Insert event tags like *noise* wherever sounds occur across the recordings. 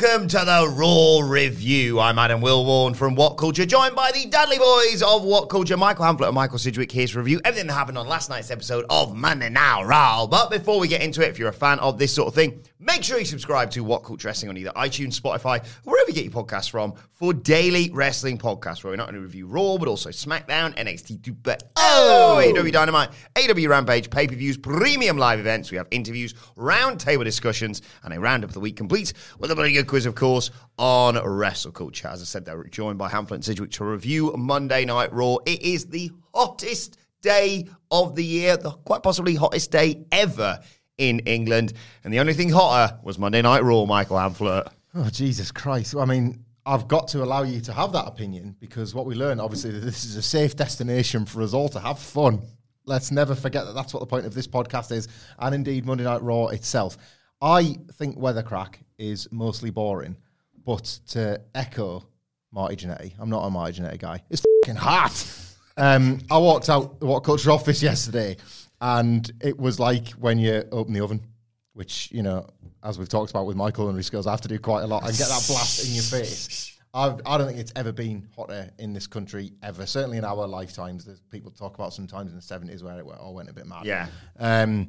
welcome to the Raw Review. I'm Adam Wilborn from What Culture, joined by the Dudley Boys of What Culture, Michael Hamflett and Michael Sidgwick here to review everything that happened on last night's episode of Monday Night Raw. But before we get into it, if you're a fan of this sort of thing, make sure you subscribe to What Culture Wrestling on either iTunes, Spotify, or wherever you get your podcasts from for daily wrestling podcasts where we not only review Raw, but also SmackDown, NXT 2, oh, AEW Dynamite, AEW Rampage, pay-per-views, premium live events. We have interviews, roundtable discussions, and a roundup of the week complete with a very good quiz, of course, on wrestle culture. As I said, they're joined by Hamflett and Sidgwick to review Monday Night Raw. It is the hottest day of the year, the quite possibly hottest day ever in England. And the only thing hotter was Monday Night Raw, Michael Hamflett. Oh, Jesus Christ. I mean, I've got to allow you to have that opinion because what we learned, obviously, that this is a safe destination for us all to have fun. Let's never forget that that's what the point of this podcast is, and indeed Monday Night Raw itself. I think Weathercrack is mostly boring, but to echo Marty Jannetty, I'm not a Marty Jannetty guy. It's fucking hot. Um, I walked out the What Culture office yesterday, and it was like when you open the oven, which you know, as we've talked about with my culinary skills, I have to do quite a lot and get that blast in your face. I've, I don't think it's ever been hotter in this country ever. Certainly in our lifetimes, there's people talk about sometimes in the seventies where it all went a bit mad. Yeah. Um,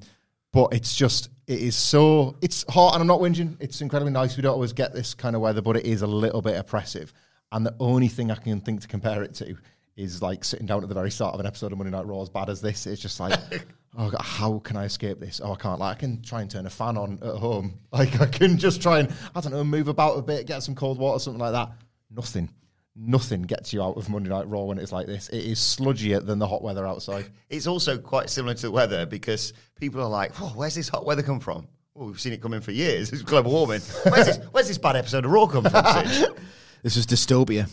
but it's just it is so it's hot, and I'm not whinging. It's incredibly nice. We don't always get this kind of weather, but it is a little bit oppressive. And the only thing I can think to compare it to is like sitting down at the very start of an episode of Monday Night Raw as bad as this. It's just like, *laughs* oh, God, how can I escape this? Oh, I can't. Like, I can try and turn a fan on at home. *laughs* Like, I can just try and I don't know, move about a bit, get some cold water, something like that. Nothing. Nothing gets you out of Monday Night Raw when it's like this. It is sludgier than the hot weather outside. It's also quite similar to the weather because people are like, oh, where's this hot weather come from? Well, we've seen it coming for years. It's global warming. Where's this, where's this bad episode of Raw come from, *laughs* This was dystopia.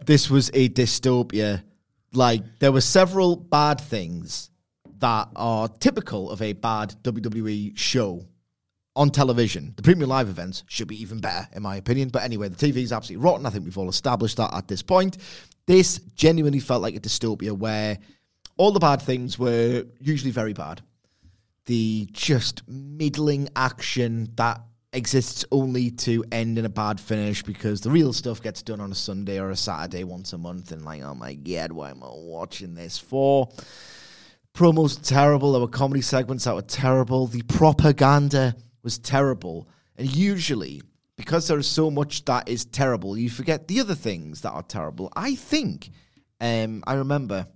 *laughs* this was a dystopia. Like there were several bad things that are typical of a bad WWE show on television. The premium live events should be even better, in my opinion. But anyway, the TV is absolutely rotten. I think we've all established that at this point. This genuinely felt like a dystopia where all the bad things were usually very bad. The just middling action that exists only to end in a bad finish because the real stuff gets done on a Sunday or a Saturday once a month, and like, oh my god, why am I watching this for? Promos terrible. There were comedy segments that were terrible. The propaganda was terrible, and usually because there is so much that is terrible, you forget the other things that are terrible. I think, um, I remember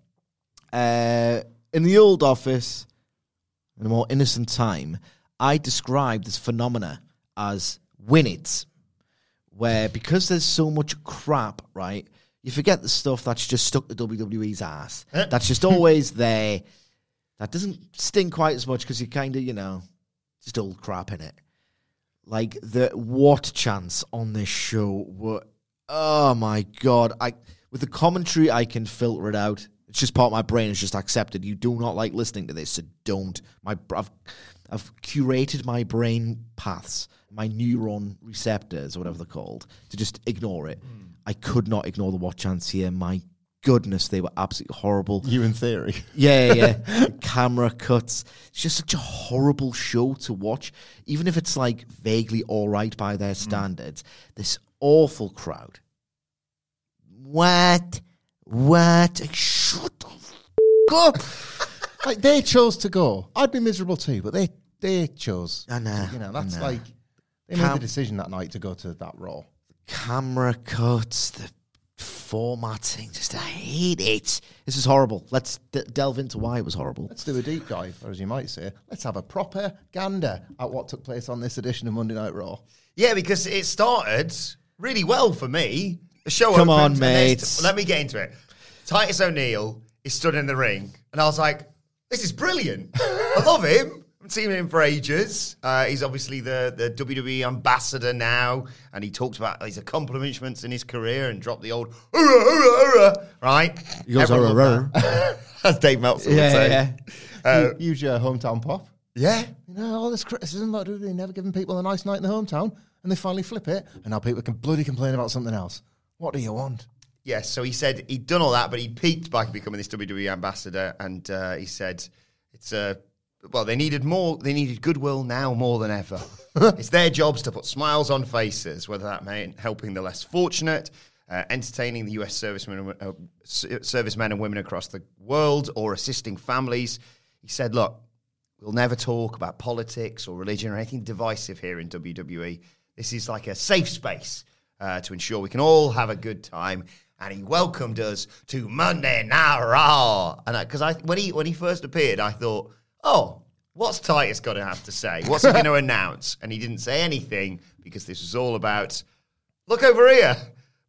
uh, in the old office, in a more innocent time, I described this phenomena as win it, where because there's so much crap, right, you forget the stuff that's just stuck to WWE's ass. that's just always there. That doesn't sting quite as much because you kind of, you know, just old crap in it. Like the what chance on this show were, oh my god! I with the commentary I can filter it out. It's just part of my brain is just accepted. You do not like listening to this, so don't. My I've I've curated my brain paths, my neuron receptors, or whatever they're called, to just ignore it. Hmm. I could not ignore the what chance here. My goodness, they were absolutely horrible. You in theory. Yeah, yeah. The *laughs* camera cuts. It's just such a horrible show to watch. Even if it's like vaguely all right by their mm. standards, this awful crowd what? What? Shut the f- up. *laughs* Like they chose to go. I'd be miserable too, but they they chose. I know, You know, that's know. like they made the decision that night to go to that role. Camera cuts, the formatting. Just, I hate it. This is horrible. Let's d- delve into why it was horrible. Let's do a deep dive, or as you might say, let's have a proper gander at what took place on this edition of Monday Night Raw. Yeah, because it started really well for me. The show Come on, mates. Let me get into it. Titus O'Neil is stood in the ring, and I was like, "This is brilliant. I love him. I've seen him for ages. Uh, he's obviously the, the WWE ambassador now, and he talks about his accomplishments in his career and dropped the old hurrah, hurrah, hurrah, right? He goes, "Hurrah, that. *laughs* As Dave Meltzer would Yeah, say. yeah, Uh, Use your hometown pop. yeah. You know, all this criticism about WWE never giving people a nice night in the hometown, and they finally flip it, and now people can bloody complain about something else. What do you want? Yes, so he said he'd done all that, but he peaked by becoming this WWE ambassador, and uh, he said it's uh, well, they needed more. They needed goodwill now more than ever. *laughs* it's their jobs to put smiles on faces, whether that meant helping the less fortunate, uh, entertaining the U.S. servicemen, and- uh, servicemen and women across the world, or assisting families. He said, "Look, We'll never talk about politics or religion or anything divisive here in WWE. This is like a safe space uh, to ensure we can all have a good time. And he welcomed us to Monday Night Raw. And because I, when he when he first appeared, I thought, oh, what's Titus going to have to say? What's he going *laughs* to announce? And he didn't say anything because this was all about look over here.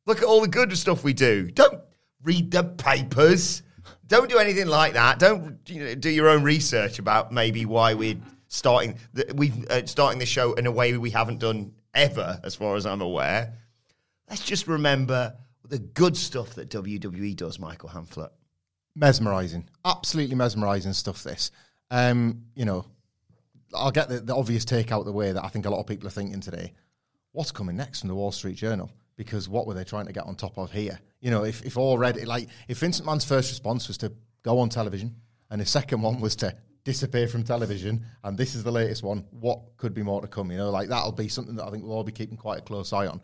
Look at all the good stuff we do. Don't read the papers. Don't do anything like that. Don't you know, do your own research about maybe why we're starting. The, we've uh, starting the show in a way we haven't done ever, as far as I'm aware. Let's just remember the good stuff that WWE does, Michael Hamflett. mesmerizing, absolutely mesmerizing stuff. This, um, you know, I'll get the, the obvious take out the way that I think a lot of people are thinking today. What's coming next from the Wall Street Journal? Because what were they trying to get on top of here? You know, if if already like if Vince McMahon's first response was to go on television, and his second one was to disappear from television, and this is the latest one, what could be more to come? You know, like that'll be something that I think we'll all be keeping quite a close eye on.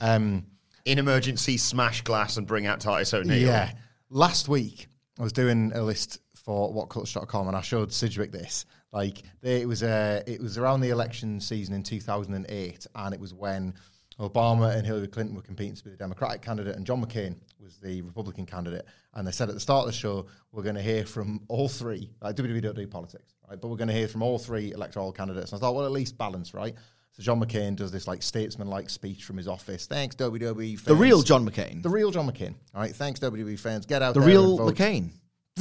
Um, In emergency, smash glass and bring out Titus O'Neil. yeah. Last week, I was doing a list for whatculture.com and I showed Sidgwick this. Like, they, it was uh, it was around the election season in 2008, and it was when Obama and Hillary Clinton were competing to be the Democratic candidate, and John McCain was the Republican candidate. And they said at the start of the show, we're going to hear from all three. Like, WWE don't do politics, right? But we're going to hear from all three electoral candidates. And I thought, well, at least balance, right? So John McCain does this like statesman-like speech from his office. Thanks, WWE. The real John McCain. The real John McCain. All right, thanks WWE fans. Get out The real. McCain. *laughs*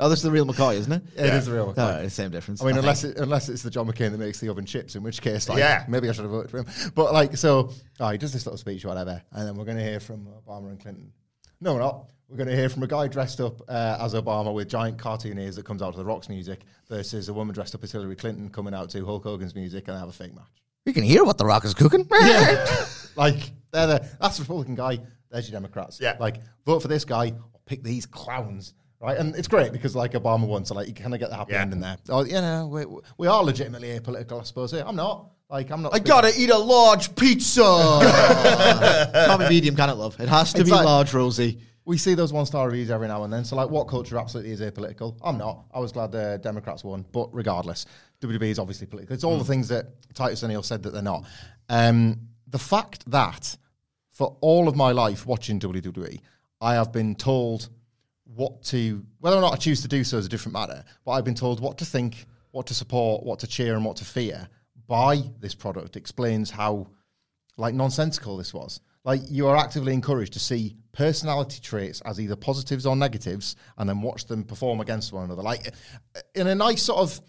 oh, this is the real McCoy, isn't it? It is the real McCain. Oh, same difference. I mean, think. unless it, unless it's the John McCain that makes the oven chips, in which case, like, Yeah. maybe I should have voted for him. But like, so oh, he does this little speech, or whatever, and then we're going to hear from Obama and Clinton. No, we're not. We're going to hear from a guy dressed up uh, as Obama with giant cartoon ears that comes out to the Rock's music versus a woman dressed up as Hillary Clinton coming out to Hulk Hogan's music and have a fake match. you can hear what the Rock is cooking. Yeah. *laughs* Like, they're the, that's the Republican guy. There's your Democrats. Yeah. Like, vote for this guy or pick these clowns. Right. And it's great because, like, Obama won. So, like, you kind of get the happy Yeah. ending there. Oh, you know, we, we are legitimately apolitical, I suppose. Here. I'm not. Like, I'm not. I gotta eat a large pizza. *laughs* *laughs* Can't be medium, can it, love? It has to It's be like- large, Rosie. We see those one star reviews every now and then. So, like, what culture absolutely is apolitical? I'm not. I was glad the Democrats won. But regardless, WWE is obviously political. It's all the things that Titus O'Neil said that they're not. Um, the fact that for all of my life watching WWE, I have been told what to, whether or not I choose to do so is a different matter, but I've been told what to think, what to support, what to cheer, and what to fear by this product explains how like nonsensical this was. Like you are actively encouraged to see personality traits as either positives or negatives, and then watch them perform against one another. Like in a nice sort of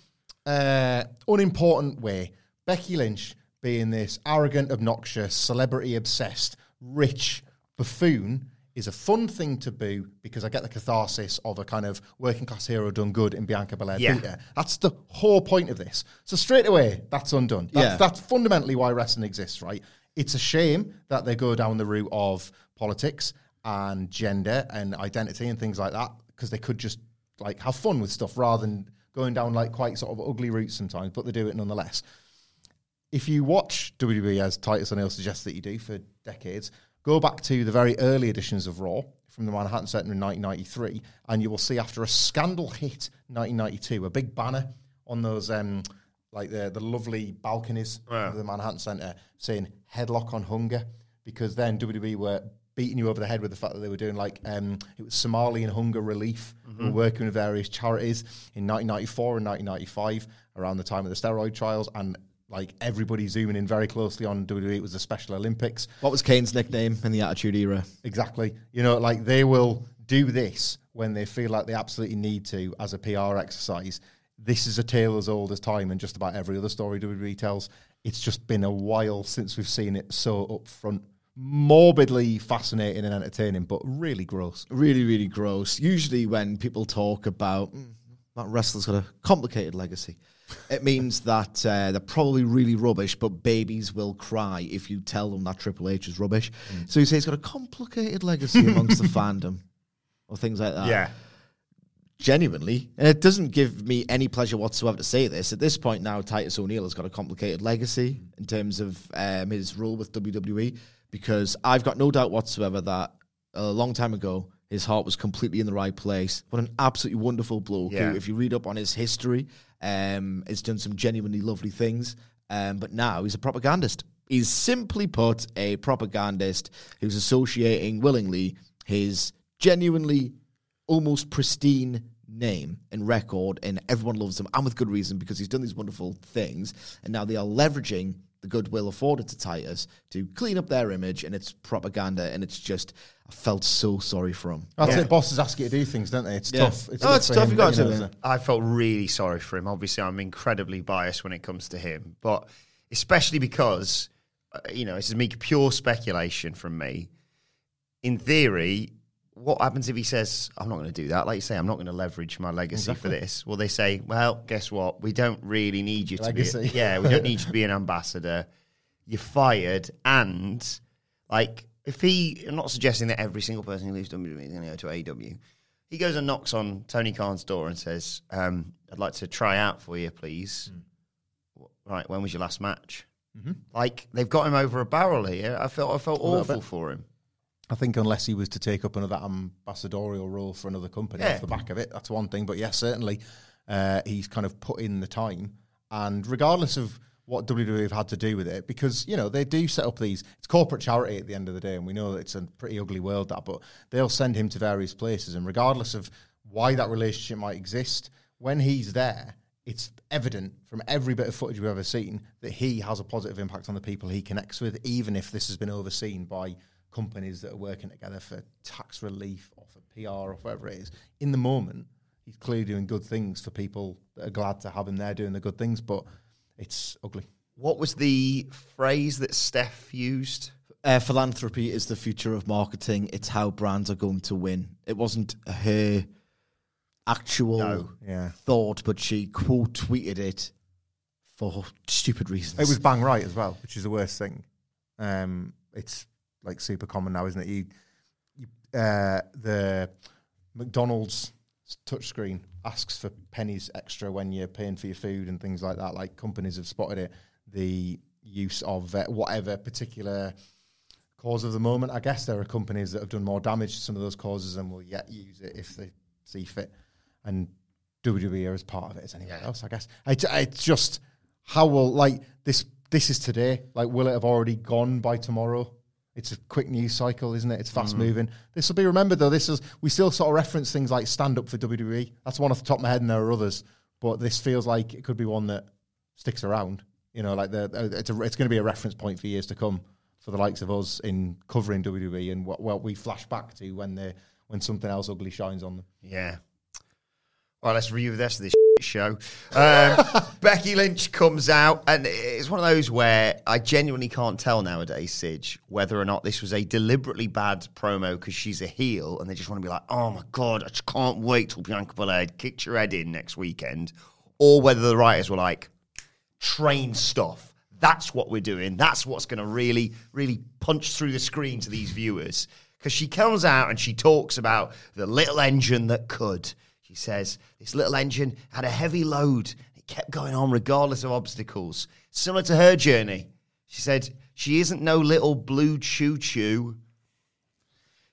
uh, unimportant way. Becky Lynch being this arrogant, obnoxious, celebrity obsessed, rich buffoon is a fun thing to boo because I get the catharsis of a kind of working class hero done good in Bianca Belair. Yeah. beat her. That's the whole point of this. So straight away, that's undone. That's, Yeah. that's fundamentally why wrestling exists, right? It's a shame that they go down the route of politics and gender and identity and things like that because they could just like have fun with stuff rather than going down like quite sort of ugly routes sometimes, but they do it nonetheless. If you watch WWE as Titus O'Neil suggests that you do for decades, go back to the very early editions of Raw from the Manhattan Center in 1993, and you will see after a scandal hit 1992, a big banner on those um, like the the lovely balconies of the Manhattan Center saying "Headlock on Hunger," because then WWE were beating you over the head with the fact that they were doing like um, it was Somali and hunger relief, who were working with various charities in 1994 and 1995 around the time of the steroid trials, and like everybody zooming in very closely on WWE. It was the Special Olympics. What was Kane's nickname in the Attitude Era? Exactly. You know, like they will do this when they feel like they absolutely need to as a PR exercise. This is a tale as old as time, and just about every other story WWE tells. It's just been a while since we've seen it so upfront. Morbidly fascinating and entertaining, but really gross. Really, really gross. Usually, when people talk about "Mm, that wrestler's got a complicated legacy, it means that uh, they're probably really rubbish, but babies will cry if you tell them that Triple H is rubbish. So you say he's got a complicated legacy amongst the *laughs* fandom, or things like that. Yeah. genuinely, and it doesn't give me any pleasure whatsoever to say this. At this point now, Titus O'Neil has got a complicated legacy in terms of um, his rule with WWE, because I've got no doubt whatsoever that a long time ago his heart was completely in the right place. What an absolutely wonderful bloke Yeah. who, if you read up on his history, um, has done some genuinely lovely things. Um, but now he's a propagandist. He's simply put a propagandist who's associating willingly his genuinely almost pristine name and record, and everyone loves him, and with good reason because he's done these wonderful things. And now they are leveraging the goodwill afforded to Titus to clean up their image, and it's propaganda, and it's just, I felt so sorry for him. That's it. Bosses ask you to do things, don't they? It's Yeah. tough. Oh, tough it's tough. him, You got but, to know, do it's it. a- I felt really sorry for him. Obviously, I'm incredibly biased when it comes to him, but especially because, uh, you know, this is me pure speculation from me. In theory, what happens if he says, I'm not going to do that? Like you say, I'm not going to leverage my legacy for this. Well, they say, well, guess what? We don't really need you to Legacy. be. *laughs* Yeah, we don't need you to be an *laughs* ambassador. You're fired. And, like, if he, I'm not suggesting that every single person who leaves WWE is going to go to AEW. He goes and knocks on Tony Khan's door and says, um, I'd like to try out for you, please. Right, when was your last match? Like, they've got him over a barrel here. I felt, I felt awful for him. I think unless he was to take up another ambassadorial role for another company Yeah. off the back of it, that's one thing. But yes, certainly uh, he's kind of put in the time. And regardless of what WWE have had to do with it, because you know they do set up these. It's corporate charity at the end of the day, and we know that it's a pretty ugly world that. But they'll send him to various places, and regardless of why that relationship might exist, when he's there, it's evident from every bit of footage we've ever seen that he has a positive impact on the people he connects with, even if this has been overseen by companies that are working together for tax relief or for PR or whatever it is. In the moment, he's clearly doing good things for people that are glad to have him there doing the good things, but it's ugly. What was the phrase that Steph used? Uh, philanthropy is the future of marketing. It's how brands are going to win. It wasn't her actual No. Yeah. thought, but she quote tweeted it for stupid reasons. It was bang right as well, which is the worst thing. Um, it's like super common now, isn't it? You, you uh, the McDonald's touchscreen asks for pennies extra when you're paying for your food and things like that. Like companies have spotted it. The use of uh, whatever particular cause of the moment. I guess there are companies that have done more damage to some of those causes and will yet use it if they see fit. And WWE are as part of it as anyone else, I guess. It, it's just how will like this? This is today. Like, will it have already gone by tomorrow? It's a quick news cycle, isn't it? It's fast moving. This will be remembered though. This is we still sort of reference things like stand up for WWE. That's one off the top of my head, and there are others. But this feels like it could be one that sticks around. You know, like the uh, it's a, it's going to be a reference point for years to come for the likes of us in covering WWE and what, what we flash back to when they when something else ugly shines on them. Yeah. All right, let's review the rest of this show. Um, *laughs* Becky Lynch comes out, and it's one of those where I genuinely can't tell nowadays, Sidge, whether or not this was a deliberately bad promo because she's a heel and they just want to be like, oh my God, I just can't wait till Bianca Belair kicks your head in next weekend, or whether the writers were like, train stuff. That's what we're doing. That's what's going to really, really punch through the screen to these viewers. Because she comes out and she talks about the little engine that could. She says, This little engine had a heavy load. It kept going on regardless of obstacles. Similar to her journey. She said, She isn't no little blue choo choo.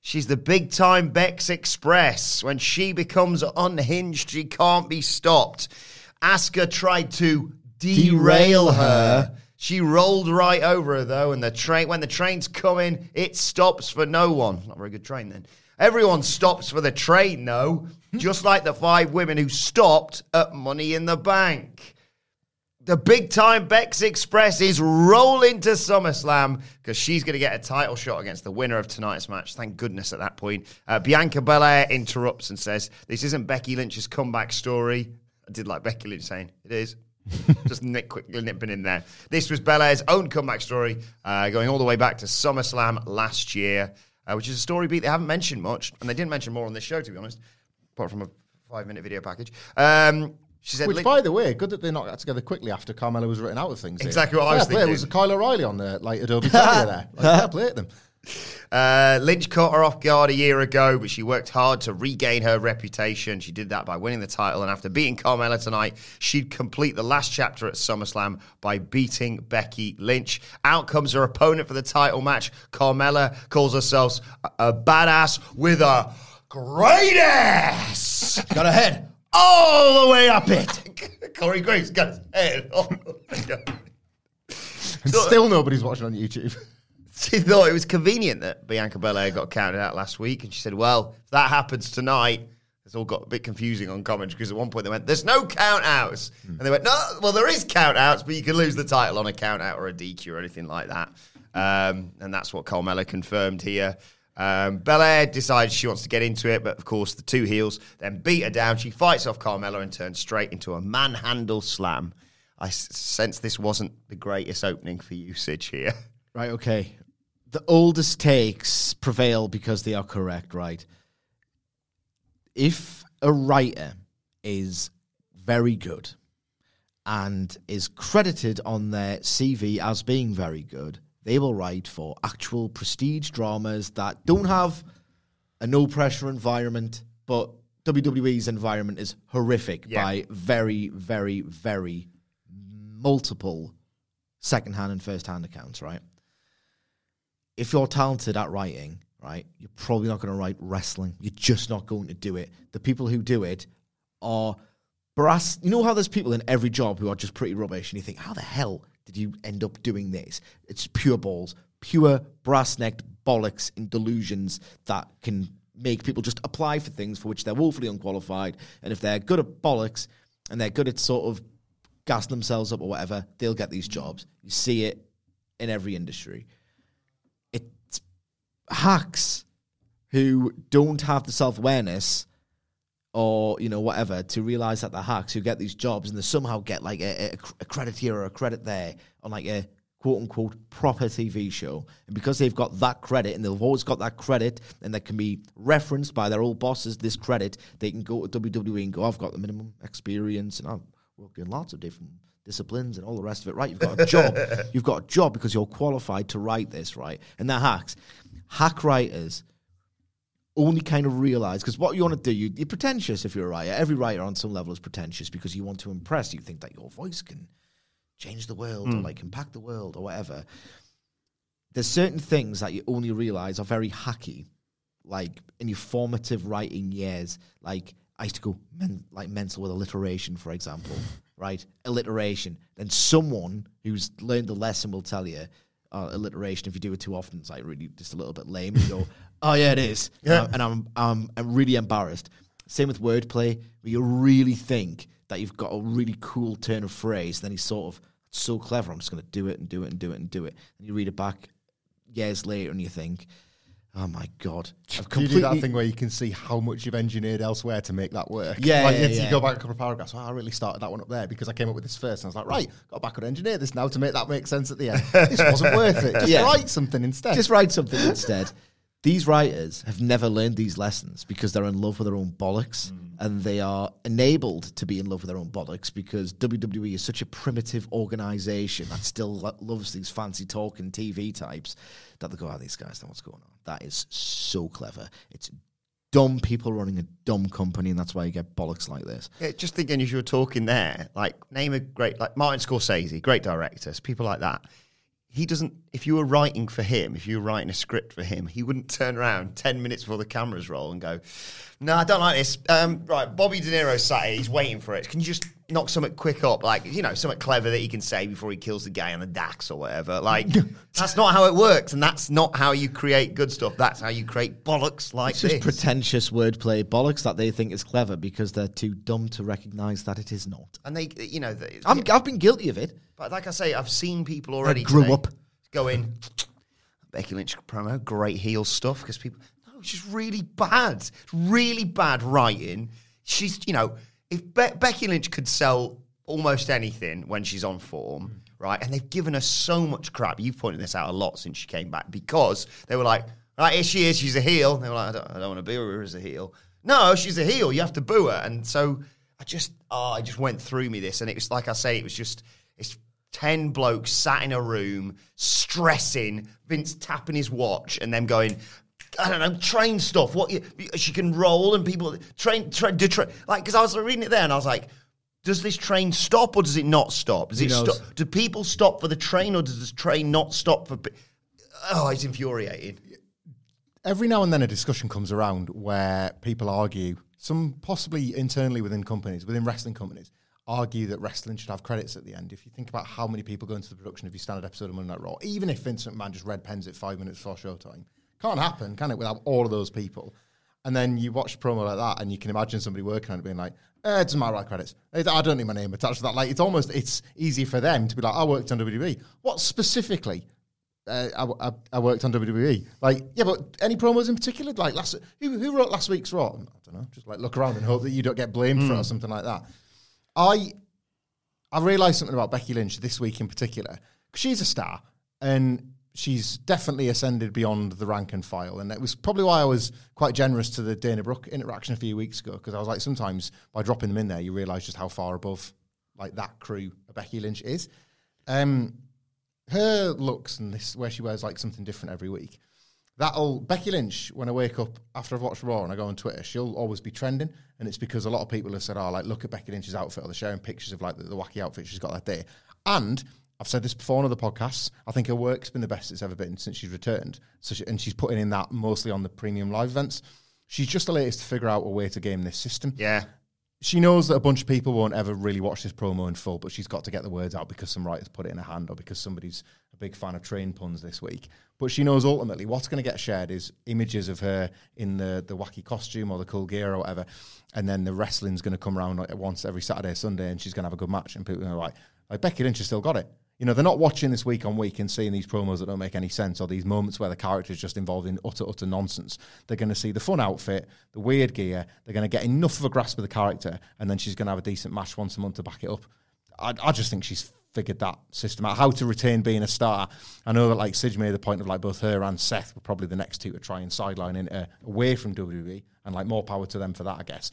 She's the big time Bex Express. When she becomes unhinged, she can't be stopped. Asuka tried to derail, Derail her. She rolled right over her though, and the train when the train's coming, it stops for no one. Not a very good train then. Everyone stops for the train though, just like the five women who stopped at Money in the Bank. The big time Bex Express is rolling to SummerSlam because she's going to get a title shot against the winner of tonight's match. Thank goodness at that point. Uh, Bianca Belair interrupts and says, This isn't Becky Lynch's comeback story. I did like Becky Lynch saying, It is. *laughs* Just nip, quickly nipping in there. This was Belair's own comeback story, uh, going all the way back to SummerSlam last year, uh, which is a story beat they haven't mentioned much, and they didn't mention more on this show, to be honest, apart from a five minute video package. Um, she said, Which, by the way, good that they knocked that together quickly after Carmella was written out of things. here. Exactly what I was play. thinking. It was Kyle O'Reilly on the like Adobe Premiere *laughs* there. Like, fair play them. Uh, Lynch caught her off guard a year ago, but she worked hard to regain her reputation. She did that by winning the title, and after beating Carmella tonight, she'd complete the last chapter at SummerSlam by beating Becky Lynch. Out comes her opponent for the title match. Carmella calls herself a, a badass with a great ass. Got a head all the way up it. Corey Graves got his head. Oh, my God. And still nobody's watching on YouTube. *laughs* She thought it was convenient that Bianca Belair got counted out last week, and she said, "Well, if that happens tonight." It's all got a bit confusing on commentary because at one point they went, "There's no count outs," and they went, "No, well, there is count outs, but you can lose the title on a count out or a DQ or anything like that." Um, and that's what Carmella confirmed here. Um, Belair decides she wants to get into it, but of course the two heels then beat her down. She fights off Carmella and turns straight into a manhandle slam. I sense this wasn't the greatest opening for usage here. *laughs* Right, okay. The oldest takes prevail because they are correct, right? If a writer is very good and is credited on their CV as being very good, they will write for actual prestige dramas that don't have a no pressure environment, but WWE's environment is horrific Yeah. by very, very, very multiple second hand and first hand accounts, right? If you're talented at writing, right, you're probably not going to write wrestling. You're just not going to do it. The people who do it are brass. You know how there's people in every job who are just pretty rubbish, and you think, how the hell did you end up doing this? It's pure balls, pure brass necked bollocks and delusions that can make people just apply for things for which they're woefully unqualified. And if they're good at bollocks and they're good at sort of gassing themselves up or whatever, they'll get these jobs. You see it in every industry. It's hacks who don't have the self awareness or you know whatever to realize that they're hacks who get these jobs and they somehow get like a, a, a credit here or a credit there on like a quote unquote proper TV show. And because they've got that credit and they've always got that credit and that can be referenced by their old bosses this credit they can go to WWE and go I've got the minimum experience and I've worked in lots of different disciplines and all the rest of it. Right you've got a job. *laughs* You've got a job because you're qualified to write this right? And they're hacks. Hack writers only kind of realize because what you want to do, you, you're pretentious if you're a writer. Every writer on some level is pretentious because you want to impress. You think that your voice can change the world or like impact the world or whatever. There's certain things that you only realize are very hacky, like in your formative writing years. Like I used to go men, like mental with alliteration, for example, *laughs* right? Alliteration. Then someone who's learned the lesson will tell you, uh, alliteration. If you do it too often, it's like really just a little bit lame. *laughs* You go, oh yeah, it is. Yeah. And I'm, I'm, I'm really embarrassed. Same with wordplay, where you really think that you've got a really cool turn of phrase, then he's sort of so clever. I'm just going to do it and do it and do it and do it. And you read it back years later, and you think, oh my god, I've Do you do that thing where you can see how much you've engineered elsewhere to make that work? Yeah, like, yeah, you- yeah. You go back a couple of paragraphs. Oh, I really started that one up there because I came up with this first. And I was like, right, got back and engineer this now to make that make sense at the end. *laughs* this wasn't worth it. Just Yeah. write something instead. Just write something instead. These writers have never learned these lessons because they're in love with their own bollocks mm. and they are enabled to be in love with their own bollocks because WWE is such a primitive organization that still lo- loves these fancy talking TV types that they go, oh, these guys know what's going on. That is so clever. It's dumb people running a dumb company and that's why you get bollocks like this. Yeah, just thinking as you were talking there, like name a great, like Martin Scorsese, great directors, people like that. He doesn't. If you were writing for him, if you were writing a script for him, he wouldn't turn around ten minutes before the cameras roll and go, "No, I don't like this." Um, right, Bobby De Niro sat here. He's waiting for it. Can you just knock something quick up, like you know, something clever that he can say before he kills the guy on the Dax or whatever? Like that's not how it works, and that's not how you create good stuff. That's how you create bollocks like It's just this. pretentious wordplay bollocks that they think is clever because they're too dumb to recognise that it is not. and they, you know, they, I'm, I've been guilty of it. But like I say, I've seen people already grew today up. going Becky Lynch promo, great heel stuff because people no, it's just really bad, really bad writing. She's you know if Be- Becky Lynch could sell almost anything when she's on form, right? And they've given her so much crap. You've pointed this out a lot since she came back because they were like, right, here she is, she's a heel. They were like, I don't, I don't want to boo her as a heel. No, she's a heel. You have to boo her. And so I just, ah, oh, I just went through me this, and it was like I say, it was just, it's ten blokes sat in a room stressing, Vince tapping his watch, and them going. I don't know, train stuff. What you, she can roll and people train, train, do train. Like, because I was reading it there and I was like, does this train stop or does it not stop? Does it knows? stop? Do people stop for the train or does this train not stop for? pe- Oh, it's infuriating. every now and then a discussion comes around where people argue, some possibly internally within companies, within wrestling companies, argue that wrestling should have credits at the end. If you think about how many people go into the production of your standard episode of Monday Night Raw, even if Vince McMahon just red pens it five minutes before showtime, can't happen, can it, without all of those people? And then you watch a promo like that, and you can imagine somebody working on it being like, eh, "It doesn't matter about credits. I don't need my name attached to that." Like, it's almost it's easy for them to be like, "I worked on WWE." What specifically uh, I, I, I worked on WWE. Like, yeah, but any promos in particular? Like, last who, who wrote last week's Raw? I don't know. Just like look around and hope that you don't get blamed for it or something like that. I I realised something about Becky Lynch this week in particular. She's a star, and she's definitely ascended beyond the rank and file. And it was probably why I was quite generous to the Dana Brooke interaction a few weeks ago, because I was like, sometimes by dropping them in there, you realise just how far above like that crew Becky Lynch is. Um, her looks and this where she wears like something different every week. That'll Becky Lynch. When I wake up after I've watched Raw and I go on Twitter, she'll always be trending, and it's because a lot of people have said, "Oh, like look at Becky Lynch's outfit," or they're sharing pictures of like the, the wacky outfit she's got that day. And I've said this before on other podcasts. I think her work's been the best it's ever been since she's returned. So she, and she's putting in that mostly on the premium live events. She's just the latest to figure out a way to game this system Yeah. she knows that a bunch of people won't ever really watch this promo in full, but she's got to get the words out because some writers put it in her hand or because somebody's a big fan of train puns this week. But she knows ultimately what's going to get shared is images of her in the, the wacky costume or the cool gear or whatever. And then the wrestling's going to come around like once every Saturday Sunday and she's going to have a good match. And people are like, like Becky Lynch has still got it. You know, they're not watching this week on week and seeing these promos that don't make any sense or these moments where the character is just involved in utter, utter nonsense. They're going to see the fun outfit, the weird gear. They're going to get enough of a grasp of the character, and then she's going to have a decent match once a month to back it up. I, I just think she's figured that system out. How to retain being a star. I know that like Sidge made the point of like both her and Seth were probably the next two to try and sideline into away from WWE, and like more power to them for that, I guess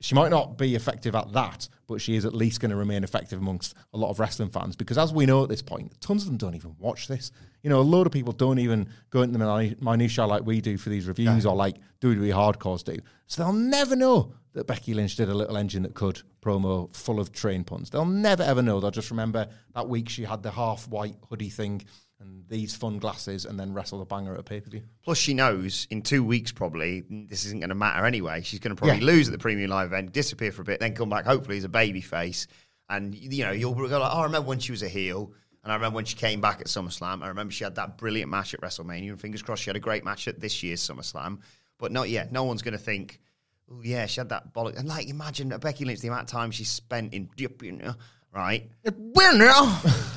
she might not be effective at that, but she is at least going to remain effective amongst a lot of wrestling fans because, as we know at this point, tons of them don't even watch this. You know, a load of people don't even go into the minu- minutiae like we do for these reviews or like WWE hardcores do. So they'll never know that Becky Lynch did a little engine that could promo full of train puns. They'll never ever know. They'll just remember that week she had the half white hoodie thing and these fun glasses and then wrestle the banger at a pay per view. Plus, she knows in two weeks probably this isn't going to matter anyway. She's going to probably Yeah. lose at the premium live event, disappear for a bit, then come back hopefully as a baby face. And you know you'll go like, oh, I remember when she was a heel, and I remember when she came back at SummerSlam. I remember she had that brilliant match at WrestleMania, and fingers crossed she had a great match at this year's SummerSlam. But not yet. No one's going to think, oh yeah, she had that bollock. And like, imagine Becky Lynch the amount of time she spent in, you know, right?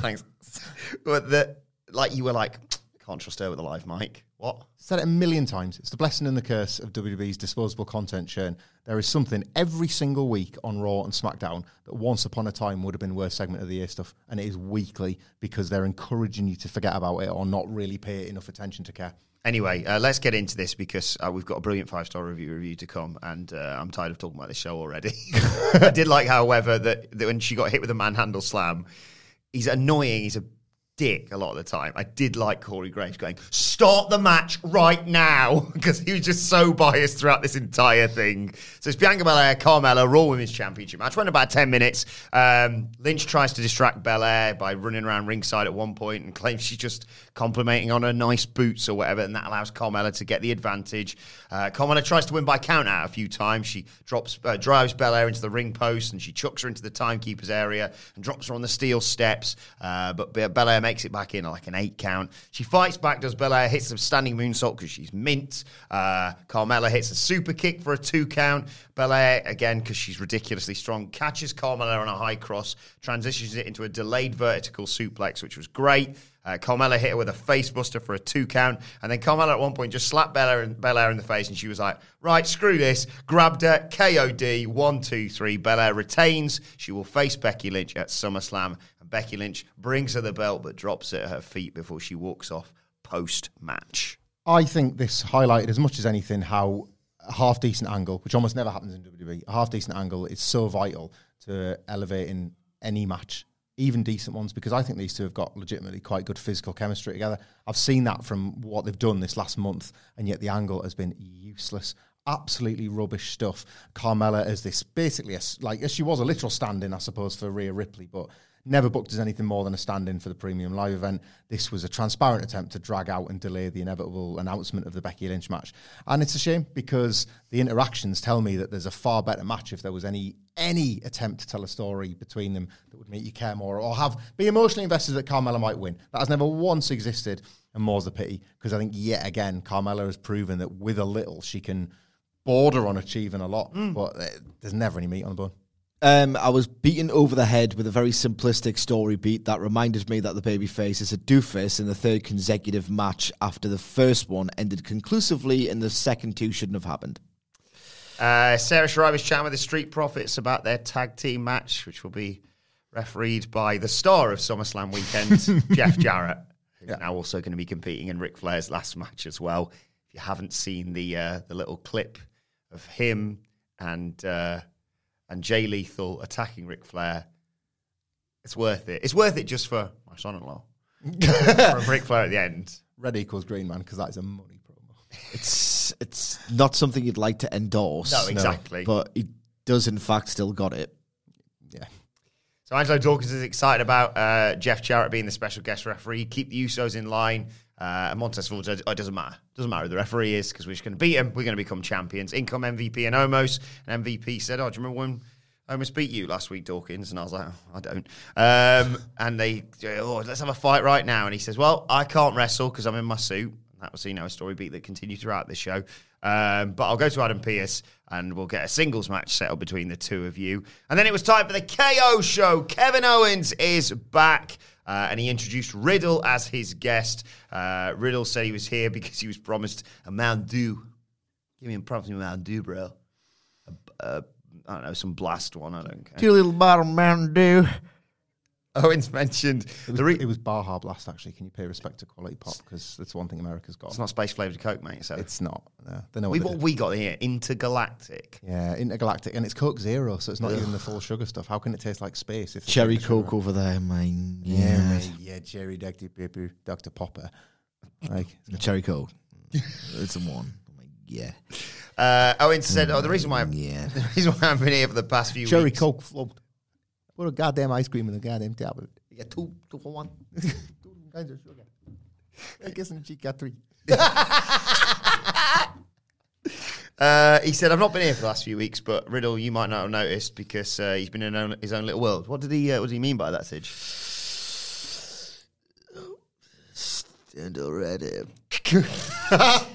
Thanks. *laughs* but the like you were like, can't trust her with a live mic. What? said it a million times. It's the blessing and the curse of WWE's disposable content churn. There is something every single week on Raw and SmackDown that once upon a time would have been worst segment of the year stuff, and it is weekly because they're encouraging you to forget about it or not really pay enough attention to care. Anyway, uh, let's get into this because uh, we've got a brilliant five star review review to come, and uh, I'm tired of talking about this show already. *laughs* I did like, however, that, that when she got hit with a manhandle slam, he's annoying. He's a dick a lot of the time. I did like Corey Graves going, start the match right now, *laughs* because he was just so biased throughout this entire thing. So it's Bianca Belair, Carmella, Raw Women's Championship match. Went about 10 minutes. Um, Lynch tries to distract Belair by running around ringside at one point and claims she's just complimenting on her nice boots or whatever, and that allows Carmella to get the advantage. Uh, Carmella tries to win by count out a few times. She drops, uh, drives Belair into the ring post and she chucks her into the timekeeper's area and drops her on the steel steps. Uh, but Belair makes it back in like an eight count. She fights back, does Belair, hits a standing moonsault because she's mint. Uh, Carmella hits a super kick for a two count. Belair, again, because she's ridiculously strong, catches Carmella on a high cross, transitions it into a delayed vertical suplex, which was great. Uh, Carmella hit her with a face buster for a two count, and then Carmella at one point just slapped Belair in, Belair in the face, and she was like, "Right, screw this." Grabbed her, KOD, one, two, three. Belair retains. She will face Becky Lynch at SummerSlam, Becky Lynch brings her the belt, but drops it at her feet before she walks off post match. I think this highlighted as much as anything how a half decent angle, which almost never happens in WWE, a half decent angle is so vital to elevating any match, even decent ones, because I think these two have got legitimately quite good physical chemistry together. I've seen that from what they've done this last month, and yet the angle has been useless. Absolutely rubbish stuff. Carmella is this basically a like she was a literal stand-in, I suppose, for Rhea Ripley, but never booked as anything more than a stand-in for the premium live event. This was a transparent attempt to drag out and delay the inevitable announcement of the Becky Lynch match, and it's a shame because the interactions tell me that there's a far better match if there was any any attempt to tell a story between them that would make you care more or have be emotionally invested that Carmella might win. That has never once existed, and more's the pity because I think yet again Carmella has proven that with a little she can border on achieving a lot, but uh, there's never any meat on the bone. Um, I was beaten over the head with a very simplistic story beat that reminded me that the babyface is a doofus in the third consecutive match after the first one ended conclusively and the second two shouldn't have happened. Uh, Sarah Schreiber was chatting with the Street Profits about their tag team match, which will be refereed by the star of SummerSlam weekend, *laughs* Jeff Jarrett, who's now also going to be competing in Ric Flair's last match as well. If you haven't seen the uh, the little clip of him and uh, and Jay Lethal attacking Ric Flair, it's worth it. It's worth it just for my son-in-law, *laughs* for Ric Flair at the end. Red equals green man because that is a money promo. It's it's not something you'd like to endorse. No, exactly. But he does in fact still got it. Yeah. So Angelo Dawkins is excited about uh, Jeff Jarrett being the special guest referee. Keep the Usos in line. Uh, and Montez Ford said, oh, it doesn't matter. doesn't matter who the referee is because we're just going to beat him. We're going to become champions. In come MVP and Omos. And MVP said, oh, do you remember when Omos beat you last week, Dawkins? And I was like, oh, I don't. Um, and they, oh, let's have a fight right now. And he says, well, I can't wrestle because I'm in my suit. That was, you know, a story beat that continued throughout the show. Um, but I'll go to Adam Pearce and we'll get a singles match settled between the two of you. And then it was time for the KO show. Kevin Owens is back. Uh, and he introduced Riddle as his guest. Uh, Riddle said he was here because he was promised a Mountain Dew. Give me a promise me a Mountain Dew, bro. A, a, I don't know, some blast one. I don't care. Two little bottle Mountain Dew. *laughs* Owens mentioned It was, the re- it was Baja Blast, actually. Can you pay respect to quality pop? Because that's one thing America's got. it's not space flavored Coke, mate. So It's not. No, they know we what what we got here intergalactic. Yeah, intergalactic, and it's Coke Zero, so it's not even the full sugar stuff. How can it taste like space? If Cherry the sugar? Coke over there, mine. Yeah, Yeah. mate, yeah, Cherry Dr. Pepper, Dr. Popper. Like, Cherry Coke. *laughs* it's the one. Yeah. Uh, Owens said, "Oh, the reason why I'm, Yeah. *laughs* the reason why I've been here for the past few weeks. Cherry weeks, Coke float. Put a goddamn ice cream in a goddamn tablet. You get two, two for one. *laughs* two kinds of sugar. I guess in the cheek got three. *laughs* Uh, he said, I've not been here for the last few weeks, but Riddle, you might not have noticed because uh, he's been in own, his own little world. What did he uh, What did he mean by that, Sidge? Stand already. *laughs*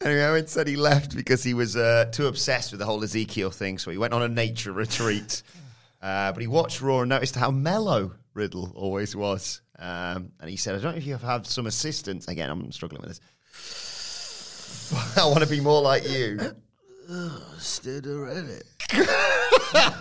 Anyway, Owen said he left because he was uh, too obsessed with the whole Ezekiel thing, so he went on a nature retreat. Uh, but he watched Raw and noticed how mellow Riddle always was. Um, and he said, I don't know if you have had some assistance. Again, I'm struggling with this. *laughs* I want to be more like you. Stand already. *laughs*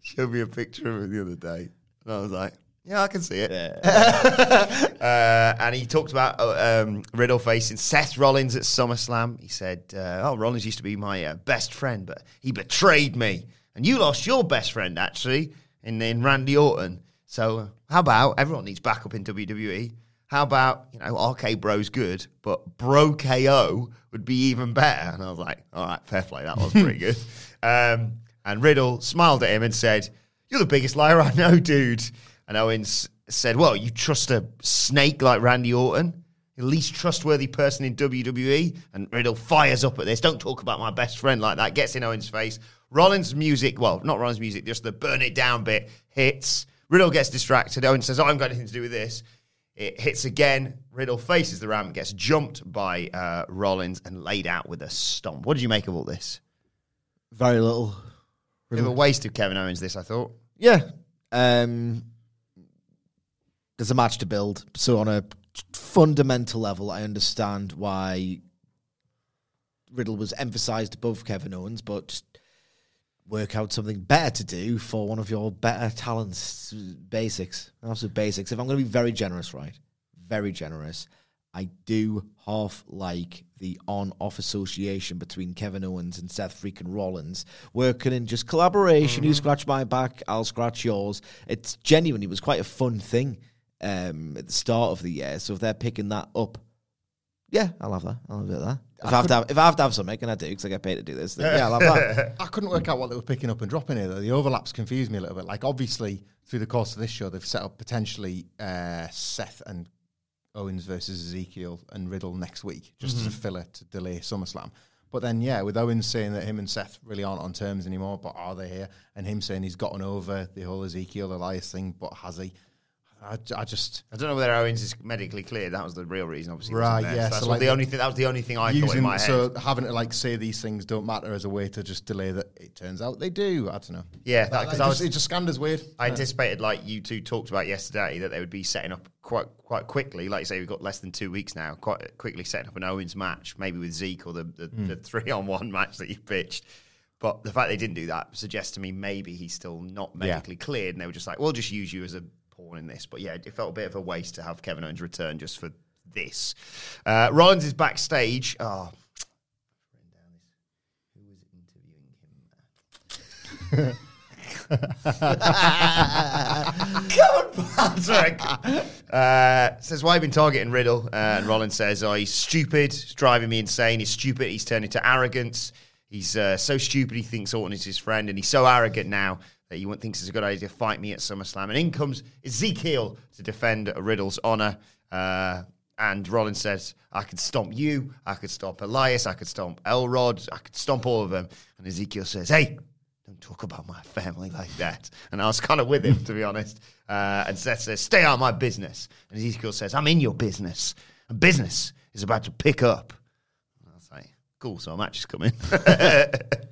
showed me a picture of it the other day, and I was like, "Yeah, I can see it." *laughs* uh, and he talked about uh, um, Riddle facing Seth Rollins at SummerSlam. He said, uh, "Oh, Rollins used to be my uh, best friend, but he betrayed me, and you lost your best friend actually in, in Randy Orton." So how about everyone needs backup in WWE? How about you know RK Bro's good, but Bro KO would be even better? And I was like, all right, fair play, that was pretty good. *laughs* Um, and Riddle smiled at him and said, "You're the biggest liar I know, dude." And Owens said, "Well, you trust a snake like Randy Orton?" The least trustworthy person in WWE, and Riddle fires up at this. Don't talk about my best friend like that. Gets in Owens' face. Rollins' music, well, not Rollins' music, just the burn it down bit hits. Riddle gets distracted. Owens says, "Oh, I haven't got anything to do with this." It hits again. Riddle faces the ramp, gets jumped by uh, Rollins, and laid out with a stomp. What did you make of all this? Very little. Bit of a waste of Kevin Owens. This, I thought. Yeah. Um, there's a match to build. So on a fundamental level, I understand why Riddle was emphasized above Kevin Owens, but work out something better to do for one of your better talents. Basics, absolute basics. If I'm going to be very generous, right? Very generous. I do half like the on-off association between Kevin Owens and Seth freaking Rollins, working in just collaboration. You scratch my back, I'll scratch yours. It's genuinely it was quite a fun thing um, at the start of the year. So if they're picking that up, yeah, I'll have that. I'll have a bit of that. If I, have to have, if I have to have something, and I do because I get paid to do this, then yeah, I'll have that. *laughs* I couldn't work out what they were picking up and dropping here. Though the overlaps confused me a little bit. Like obviously through the course of this show, they've set up potentially uh, Seth and Owens versus Ezekiel and Riddle next week, just as a filler to delay SummerSlam. But then, yeah, with Owens saying that him and Seth really aren't on terms anymore, but are they here? And him saying he's gotten over the whole Ezekiel Elias thing, but has he? I, I just I don't know whether Owens is medically cleared. That was the real reason, obviously. Right, yeah, So that's so like the only thing. That was the only thing I thought in my head. so having to like say these things don't matter as a way to just delay that. It turns out they do. I don't know. Yeah, because it I just- was- it just scanned as weird. I anticipated, like you two talked about yesterday, that they would be setting up quite quite quickly. Like you say, we've got less than two weeks now. Quite quickly setting up an Owens match, maybe with Zeke or the the, Hmm. the *laughs* three on one match that you pitched. But the fact they didn't do that suggests to me maybe he's still not medically cleared, and they were just like, "We'll just use you as a pawn in this." But yeah, it felt a bit of a waste to have Kevin Owens return just for this. Uh, Rollins is backstage. Oh, who was interviewing him? *laughs* Come on, Patrick. Uh, says, why have you been targeting Riddle? Uh, and Rollins says, oh, he's stupid. He's driving me insane. He's stupid. He's turned into arrogance. He's uh, so stupid he thinks Orton is his friend. And he's so arrogant now that he thinks it's a good idea to fight me at SummerSlam. And in comes Ezekiel to defend Riddle's honor. Uh, and Rollins says, I could stomp you. I could stomp Elias. I could stomp Elrod. I could stomp all of them. And Ezekiel says, hey, don't talk about my family like that. And I was kind of with him, to be honest. Uh, and Seth says, stay out of my business. And Ezekiel says, I'm in your business. And business is about to pick up. And I was like, cool, so a match is coming. *laughs*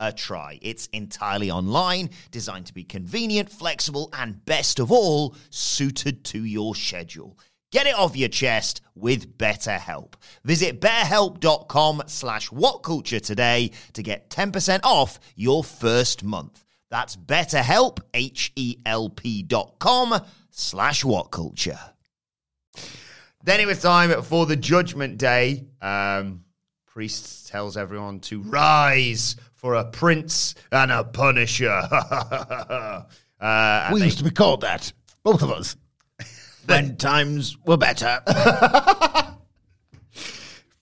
a try. It's entirely online, designed to be convenient, flexible, and best of all, suited to your schedule. Get it off your chest with BetterHelp. Visit betterhelp.com slash whatculture today to get 10% off your first month. That's betterhelp, H-E-L-P dot com slash whatculture. Then it was time for the Judgment Day. Um, priest tells everyone to rise for a prince and a punisher. *laughs* uh, and We they- used to be called that, both of us. *laughs* when times were better. *laughs*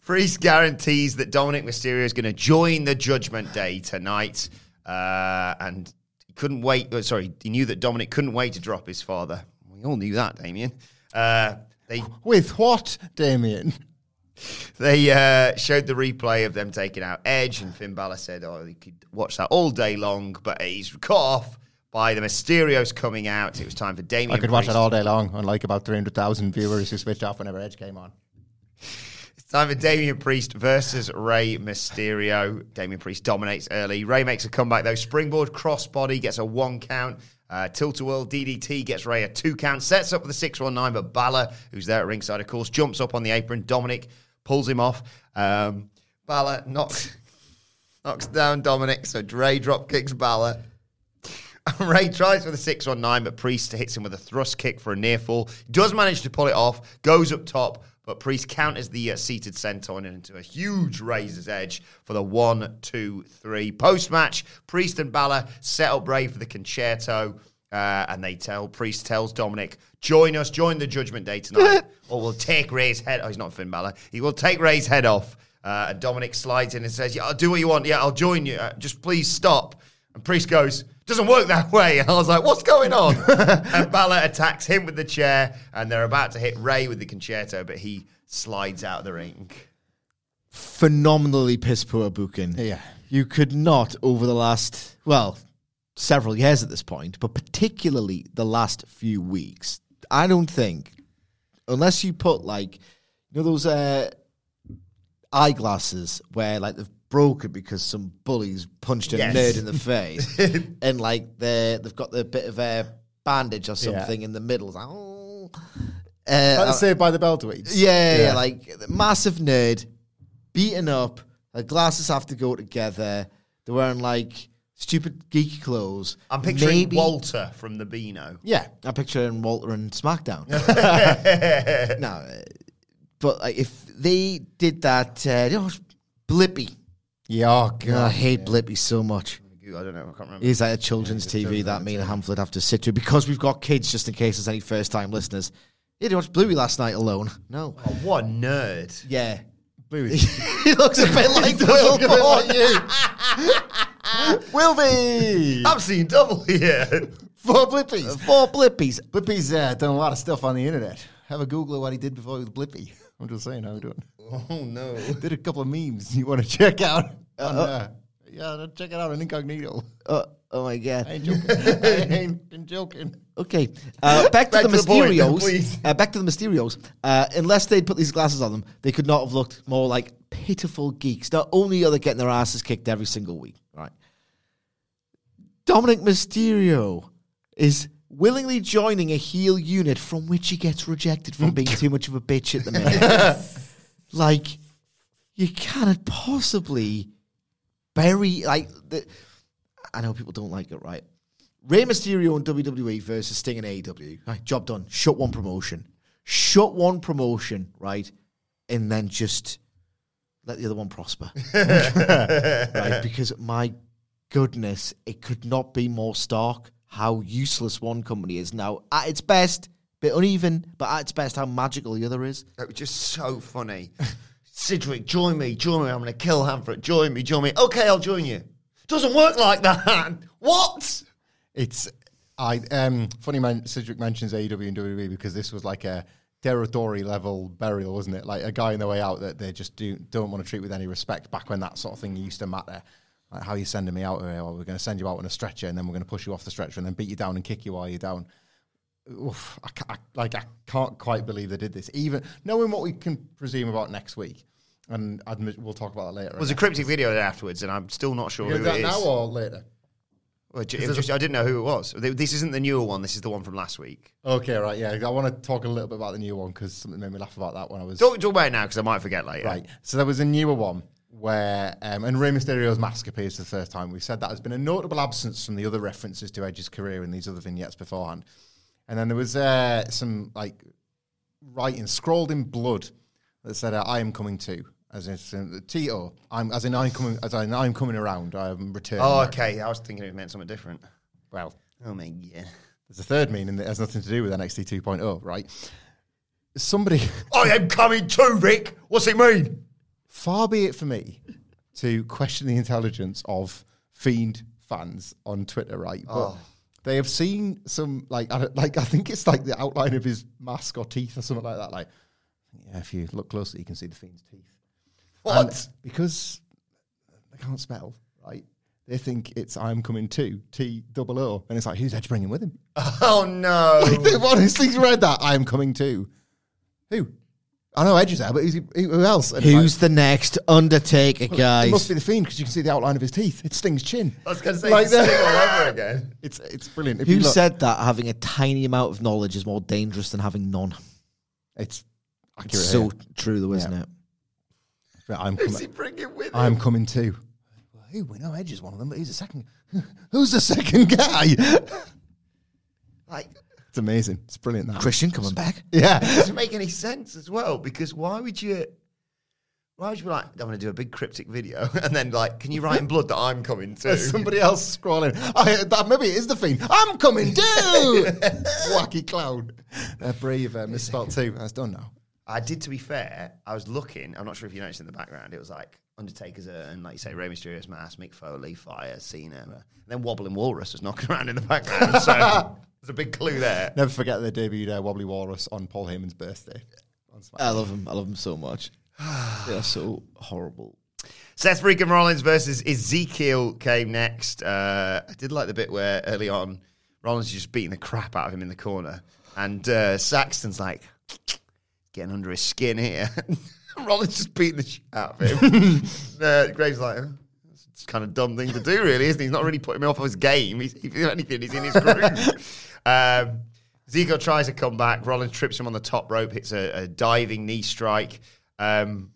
Priest guarantees that Dominic Mysterio is going to join the Judgment Day tonight, uh, and he couldn't wait. uh, sorry, he knew that Dominic couldn't wait to drop his father. We all knew that, Damian. Uh, they With what, Damian? They uh, showed the replay of them taking out Edge, and Finn Balor said, "Oh, you could watch that all day long," but he's cut off by the Mysterios coming out. It was time for Damian. I could watch that all day long, unlike about 300,000 viewers who switched off whenever Edge came on. It's time for Damian Priest versus Rey Mysterio. Damian Priest dominates early. Rey makes a comeback though. Springboard crossbody gets a one count. Uh, Tilt-a-whirl DDT gets Rey a two count. Sets up for the 619, but Balor, who's there at ringside, of course, jumps up on the apron. Dominic pulls him off. Um, Balor knocks, knocks down Dominic, so Rey drop kicks Balor. *laughs* Rey tries for the 619, but Priest hits him with a thrust kick for a near fall. Does manage to pull it off, goes up top, but Priest counters the uh, seated senton into a huge razor's edge for the one, two, three. Post match, Priest and Balor set up Rey for the Con-Chair-To, uh, and they tell Priest tells Dominic, "Join us, join the Judgment Day tonight, *laughs* or we'll take Rey's head." Oh, he's not Finn Balor. He will take Rey's head off. Uh, and Dominic slides in and says, "Yeah, I'll do what you want. Yeah, I'll join you. Uh, just please stop." And Priest goes, doesn't work that *laughs* way. And I was like, what's going on? *laughs* and Balor attacks him with the chair, and they're about to hit Rey with the Con-Chair-To, but he slides out of the ring. Phenomenally piss poor booking. Yeah. You could not, over the last, well, several years at this point, but particularly the last few weeks, I don't think, unless you put like, you know, those uh, eyeglasses where like they've broken because some bullies punched a Yes. nerd in the face, *laughs* and like they they've got the bit of a bandage or something in the middle. It's like, oh. Uh, Like the Saved by the Bell tweets. yeah, yeah, Yeah. like massive nerd, beaten up. Her glasses have to go together. They're wearing like stupid geeky clothes. I'm picturing Maybe- Walter from the Beano. Yeah, I'm picturing Walter and SmackDown. *laughs* *laughs* no, uh, but like, if they did that, uh, you know, Blippi. Yeah, oh, God, God. I hate Blippi so much. I don't know. I can't remember. He's like a children's TV that me and Hamflett have to sit to because we've got kids. Just in case there's any first time listeners. Yeah, did you watch Bluey last night alone? No. Oh, what a nerd. Yeah. Blue. *laughs* he looks a bit like the Will *laughs* Will be I've seen double here. Four Blippies. four blippies. Blippies uh, done a lot of stuff on the internet. Have a Google of what he did before he was Blippi. *laughs* I'm just saying how he doing. oh, no. *laughs* Did a couple of memes you want to check out. on, uh, yeah, check it out on Incognito. Uh, oh my god. I ain't joking. I ain't been joking. Okay, uh, back to Back the to the point, Mysterios. please. uh, back to the Mysterios. Uh, unless they'd put these glasses on them, they could not have looked more like pitiful geeks. Not only are they getting their asses kicked every single week, right? Dominic Mysterio is willingly joining a heel unit from which he gets rejected from being too much of a bitch at the minute. *laughs* like, you cannot possibly bury like. The, I know people don't like it, right? Rey Mysterio in WWE versus Sting in AEW. Right, job done. Shut one promotion. Shut one promotion, right? And then just let the other one prosper. *laughs* right? Because my goodness, it could not be more stark how useless one company is now. At its best, bit uneven, but at its best, how magical the other is. That was just so funny. *laughs* Sidgwick, join me, join me. I'm going to kill Hamflett. Join me, join me. Okay, I'll join you. Doesn't work like that. *laughs* What? It's I um funny man Cedric mentions AEW and WWE because this was like a territory level burial, wasn't it? Like a guy on the way out that they just do don't want to treat with any respect. Back when that sort of thing used to matter, like how you sending me out, or well, we're going to send you out on a stretcher and then we're going to push you off the stretcher and then beat you down and kick you while you're down. Oof, I, I, like I can't quite believe they did this. Even knowing what we can presume about next week, and admit, we'll talk about that later. It was a cryptic video afterwards, and I'm still not sure who that it is. now or later? Well, just, I didn't know who it was. This isn't the newer one. This is the one from last week. Okay, right, yeah. I want to talk a little bit about the new one because something made me laugh about that when I was Talk, talk about it now because I might forget later. Right. So there was a newer one where, um, and Rey Mysterio's mask appears for the first time. We said that has been a notable absence from the other references to Edge's career in these other vignettes beforehand. And then there was uh, some like writing scrawled in blood that said, uh, "I am coming too." As in uh, Tito, I'm as in I'm coming as in I'm coming around. I am returning. Oh, okay. I was thinking it meant something different. Well, Oh my god. there's a third meaning that has nothing to do with NXT 2.0, right? Somebody, I am coming too, Rick. What's it mean? Far be it for me to question the intelligence of fiend fans on Twitter, right? But Oh. they have seen some like I don't- like I think it's like the outline of his mask or teeth or something like that. Like, yeah, if you look closely, you can see the fiend's teeth. What? And because they can't spell, right? They think it's I'm coming too, T double O, and it's like who's Edge bringing with him? *laughs* oh no. *laughs* They've honestly read that I am coming too. Who? I know Edge is there, but who's he, who else? And Who's like, the next Undertaker, It guys? must be the fiend because you can see the outline of his teeth. It stings chin. I was going to say Like like the all over again. *laughs* It's it's brilliant. If Who you look- said that having a tiny amount of knowledge is more dangerous than having none? it's accurate? It's so here. true, though, isn't Yeah. it? But I'm coming. he bringing with him? I'm coming too. Well, who? We know Edge is one of them, but he's the second. *laughs* Who's the second guy? like, it's amazing. It's brilliant. That. Christian coming back. *laughs* Yeah. it doesn't make any sense as well because why would you? Why would you be like, I'm going to do a big cryptic video *laughs* and then like, can you write in blood that I'm coming too? There's somebody else scrolling. I, that, maybe it is the fiend. I'm coming too. *laughs* Wacky clown. Uh, brave uh, misspelled too. That's done now. I did, to be fair, I was looking. I'm not sure if you noticed in the background. It was like Undertaker's and like you say, Rey Mysterio's mask, Mick Foley, Fire, Cena, and then Wobbling Walrus was knocking around in the background. So *laughs* there's a big clue there. Never forget they debuted uh, Wobbly Walrus on Paul Heyman's birthday. I love him. I love him so much. *sighs* They're so horrible. Seth freaking Rollins versus Ezekiel came next. Uh, I did like the bit where early on Rollins is just beating the crap out of him in the corner, and uh, Saxton's like *tsk* getting under his skin here. *laughs* *laughs* Rollins just beating the shit out of him. *laughs* uh, Graves like. "Oh, It's kind of dumb thing to do, really, isn't he? He's not really putting me off of his game. He's, if anything, he's in his groove. *laughs* um, tries to come back. Rollins trips him on the top rope, hits a, a diving knee strike. Um,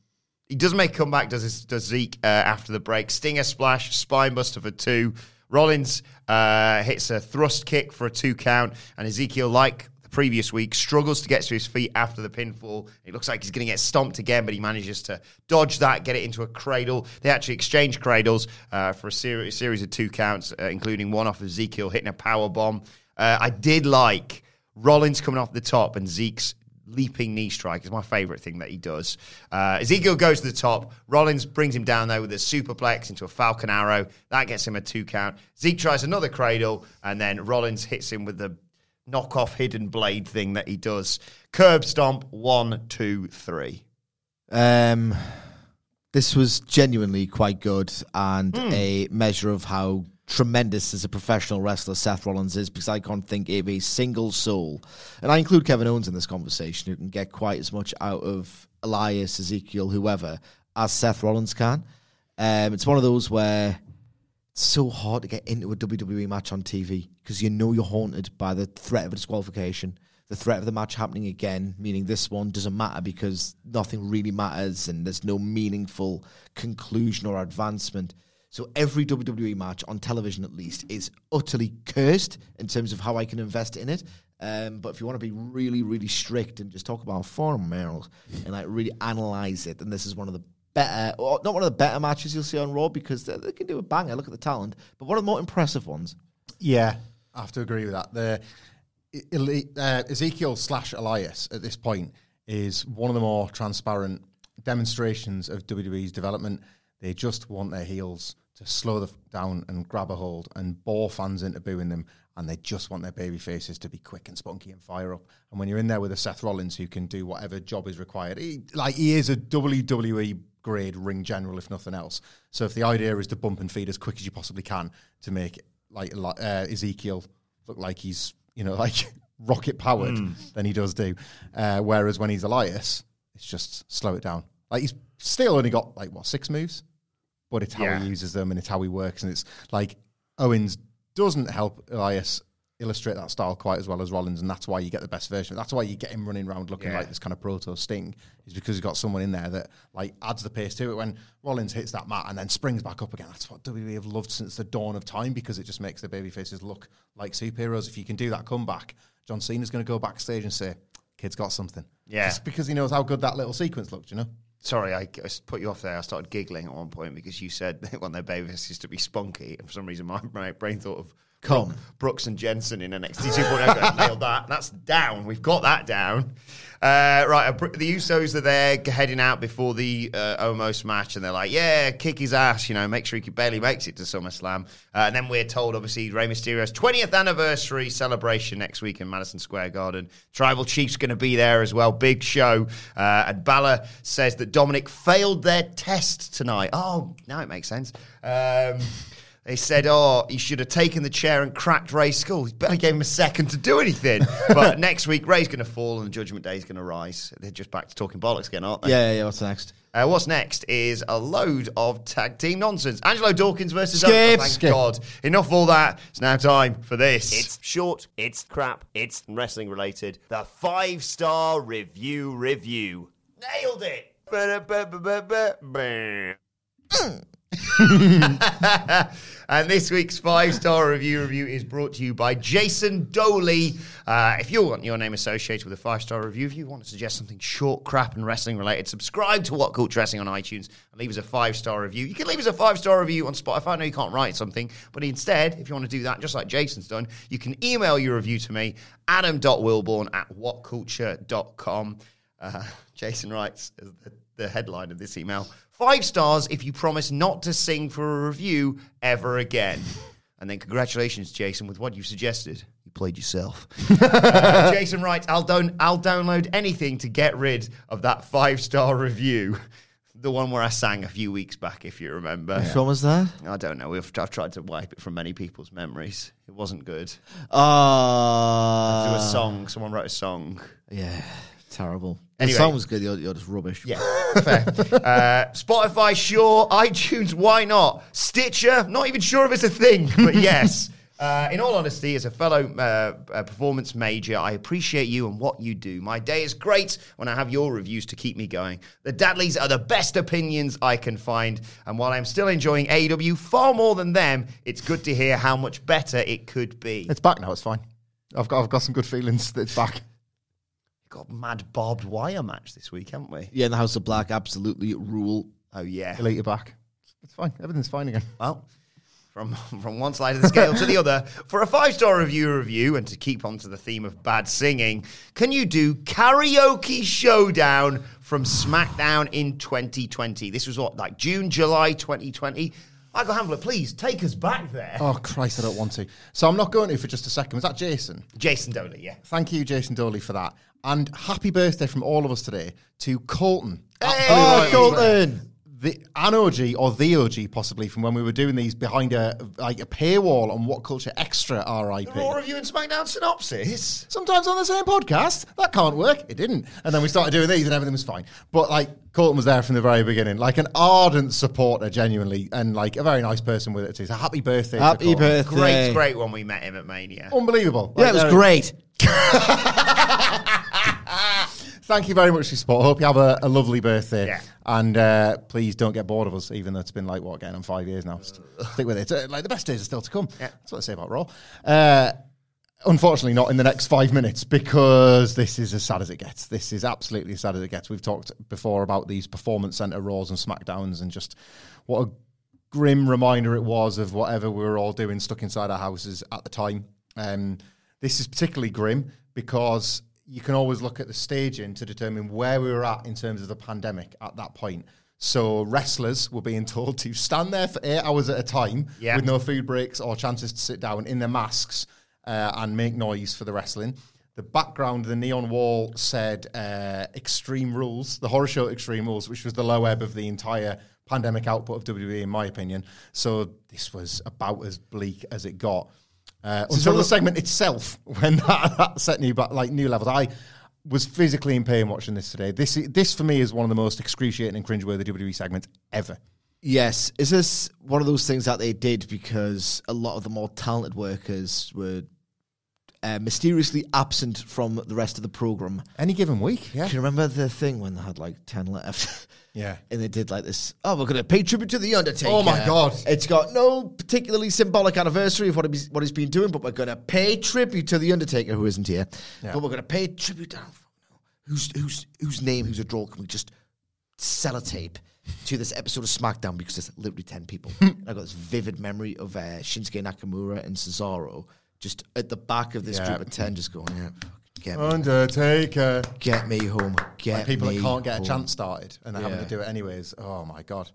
he does make a comeback, does, his, does Zeke uh, after the break. Stinger splash, spinebuster for two. Rollins uh, hits a thrust kick for a two count, and Ezekiel, like previous week, struggles to get to his feet after the pinfall. It looks like he's going to get stomped again, but he manages to dodge that, get it into a cradle. They actually exchange cradles uh, for a seri- series of two counts, uh, including one off of Ezekiel hitting a power bomb. Uh, I did like Rollins coming off the top and Zeke's leaping knee strike is my favorite thing that he does. Uh, Ezekiel goes to the top. Rollins brings him down there with a superplex into a Falcon Arrow. That gets him a two count. Zeke tries another cradle, and then Rollins hits him with the knockoff hidden blade thing that he does. Curb stomp. One, two, three. Um, this was genuinely quite good and a measure of how tremendous as a professional wrestler Seth Rollins is because I can't think of a single soul, and I include Kevin Owens in this conversation, who can get quite as much out of Elias, Ezekiel, whoever, as Seth Rollins can. Um, it's one of those where so hard to get into a WWE match on TV because you know you're haunted by the threat of a disqualification, the threat of the match happening again, meaning this one doesn't matter because nothing really matters and there's no meaningful conclusion or advancement. So every WWE match on television, at least, is utterly cursed in terms of how I can invest in it. Um, but if you want to be really, really strict and just talk about fundamentals and like really analyze it, then this is one of the better, or not one of the better matches you'll see on Raw because they, they can do a banger. Look at the talent, but one of the more impressive ones. Yeah, I have to agree with that. The uh, Ezekiel slash Elias at this point is one of the more transparent demonstrations of WWE's development. They just want their heels to slow the, down and grab a hold and bore fans into booing them, and they just want their baby faces to be quick and spunky and fire up. And when you're in there with a Seth Rollins who can do whatever job is required, he, like he is a WWE grade ring general, if nothing else. So if the idea is to bump and feed as quick as you possibly can to make like uh, Ezekiel look like he's you know *laughs* like rocket powered, then he does do. Uh, whereas when he's Elias, it's just slow it down. Like he's still only got like what six moves, but it's how Yeah. he uses them and it's how he works and it's like Owens doesn't help Elias illustrate that style quite as well as Rollins, and that's why you get the best version. That's why you get him running around looking Yeah. like this kind of proto Sting, is because he's got someone in there that like adds the pace to it. When Rollins hits that mat and then springs back up again, that's what WWE have loved since the dawn of time because it just makes the baby faces look like superheroes. If you can do that comeback, John Cena's going to go backstage and say, "Kid's got something." Yeah. just because he knows how good that little sequence looked, you know. Sorry, I, I put you off there. I started giggling at one point because you said *laughs* they want their baby faces to be spunky, and for some reason my, my brain thought of Come. Brook- Brooks and Jensen in NXT 2.0. Going, Nailed that. That's down. We've got that down. Uh, right, the Usos are there heading out before the uh, match, and they're like, "Yeah, kick his ass." You know, make sure he barely makes it to SummerSlam. Uh, and then we're told, obviously, Rey Mysterio's 20th anniversary celebration next week in Madison Square Garden. Tribal Chief's going to be there as well. Big show. Uh, and Balor says that Dominic failed their test tonight. Oh, now it makes sense. Um, they said, oh, he should have taken the chair and cracked Rey's skull. He barely gave him a second to do anything. *laughs* but next week, Rey's going to fall and the Judgment Day is going to rise. They're just back to talking bollocks again, aren't they? Yeah, yeah, yeah. What's next? Uh, what's next is a load of tag team nonsense. Angelo Dawkins versus Skip. Oh, thank Skip. God. Enough of all that. It's now time for this. It's short, it's crap, it's wrestling related. The five star review review. nailed it. *laughs* And this week's five star review review is brought to you by Jason Doley. Uh, if you want your name associated with a five star review, if you want to suggest something short, crap, and wrestling related, subscribe to What Culture on iTunes and leave us a five star review. You can leave us a five star review on Spotify. I know you can't write something, but instead, if you want to do that, just like Jason's done, you can email your review to me, adam.wilborn at whatculture.com. Uh, Jason writes the, the headline of this email Five stars if you promise not to sing for a review ever again. And then congratulations, Jason, with what you suggested. You played yourself. *laughs* Uh, Jason writes, I'll, don- I'll download anything to get rid of that five star review. The one where I sang a few weeks back, if you remember. Which one was that? I don't know. We've, I've tried to wipe it from many people's memories. It wasn't good. Uh, Do a song. Someone wrote a song. Yeah, terrible. Anyway. The song was good. You're, you're just rubbish. Yeah, fair. *laughs* uh, Spotify, sure. iTunes, why not? Stitcher, not even sure if it's a thing, but *laughs* yes. Uh, in all honesty, as a fellow uh, uh, performance major, I appreciate you and what you do. My day is great when I have your reviews to keep me going. The Dadleys are the best opinions I can find, and while I'm still enjoying AEW far more than them, it's good to hear how much better it could be. It's back now. It's fine. I've got I've got some good feelings that it's back. Got mad barbed wire match this week, haven't we? Yeah, in the House of Black, absolutely rule. Oh yeah. Elite are back. It's fine. Everything's fine again. Well, from *laughs* from one side of the scale to the other, for a five star review review, and to keep on to the theme of bad singing, can you do karaoke showdown from SmackDown in 2020? This was what like June, July 2020. Michael Hamflett, please take us back there. Oh Christ, I don't want to. So I'm not going to for just a second. Was that Jason? Jason Doley, yeah. Thank you, Jason Doley, for that. And happy birthday from all of us today to Colton. Hey! Oh, Colton! The an OG or the OG possibly from when we were doing these behind a like a paywall on What Culture Extra RIP. The Raw review and SmackDown synopsis. Sometimes on the same podcast. That can't work. It didn't. And then we started doing these and everything was fine. But like Colton was there from the very beginning, like an ardent supporter, genuinely, and like a very nice person with it too. So happy birthday. Happy Colton. birthday. Great, great when we met him at Mania. Unbelievable. Yeah, Like, it was there- great. *laughs* *laughs* Thank you very much for your support. I hope you have a, a lovely birthday. Yeah. And uh, please don't get bored of us, even though it's been like, what, getting on five years now. St- Stick with it. Uh, like, the best days are still to come. Yeah. That's what I say about Raw. Uh, unfortunately, not in the next five minutes because this is as sad as it gets. This is absolutely as sad as it gets. We've talked before about these performance center Raws and SmackDowns and just what a grim reminder it was of whatever we were all doing stuck inside our houses at the time. Um, this is particularly grim because you can always look at the staging to determine where we were at in terms of the pandemic at that point. So wrestlers were being told to stand there for eight hours at a time Yeah. with no food breaks or chances to sit down in their masks uh, and make noise for the wrestling. The background, the neon wall said uh, Extreme Rules, the horror show Extreme Rules, which was the low ebb of the entire pandemic output of WWE, in my opinion. So this was about as bleak as it got. Uh, until the segment itself, *laughs* when that, that set new ba- like new levels, I was physically in pain watching this today. This this for me is one of the most excruciating and cringeworthy WWE segments ever. Yes. Is this one of those things that they did because a lot of the more talented workers were uh, mysteriously absent from the rest of the program? Any given week, yeah. Can you remember the thing when they had like 10 left? *laughs* Yeah. and they did like this, oh, we're going to pay tribute to The Undertaker. Oh my God. It's got no particularly symbolic anniversary of what, he's, what he's been doing, but we're going to pay tribute to The Undertaker, who isn't here. Yeah. But we're going to pay tribute to. Who's, who's, whose name, who's a draw can we just sellotape to this episode of SmackDown because there's literally 10 people. *laughs* I've got this vivid memory of uh, Shinsuke Nakamura and Cesaro just at the back of this Yeah. group of 10 just going, yeah, get me, Undertaker. get me home. Get Like people me that can't get a chance started and they're having to do it anyways. Oh my god.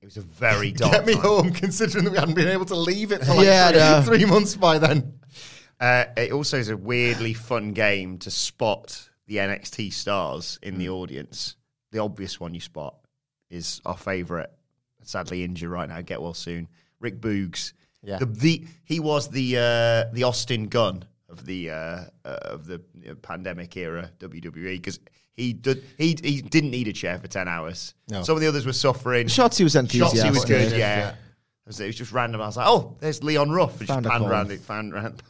It was a very *laughs* dark. Get me time. home, considering that we hadn't been able to leave it for like Yeah, three, know. three months by then. Uh, it also is a weirdly fun game to spot the NXT stars in Hmm. the audience. The obvious one you spot is our favourite, sadly injured right now. Get well soon, Rick Boogs. Yeah. The, the he was the uh, the Austin Gunn of the uh, uh, of the pandemic era WWE because he did he he didn't need a chair for ten hours. No. Some of the others were suffering. Shotzi was enthusiastic. Shotzi was good, Yeah. yeah. It was, it was just random. I was like, oh, there's Leon Ruff. And Found just panned around, it, found around,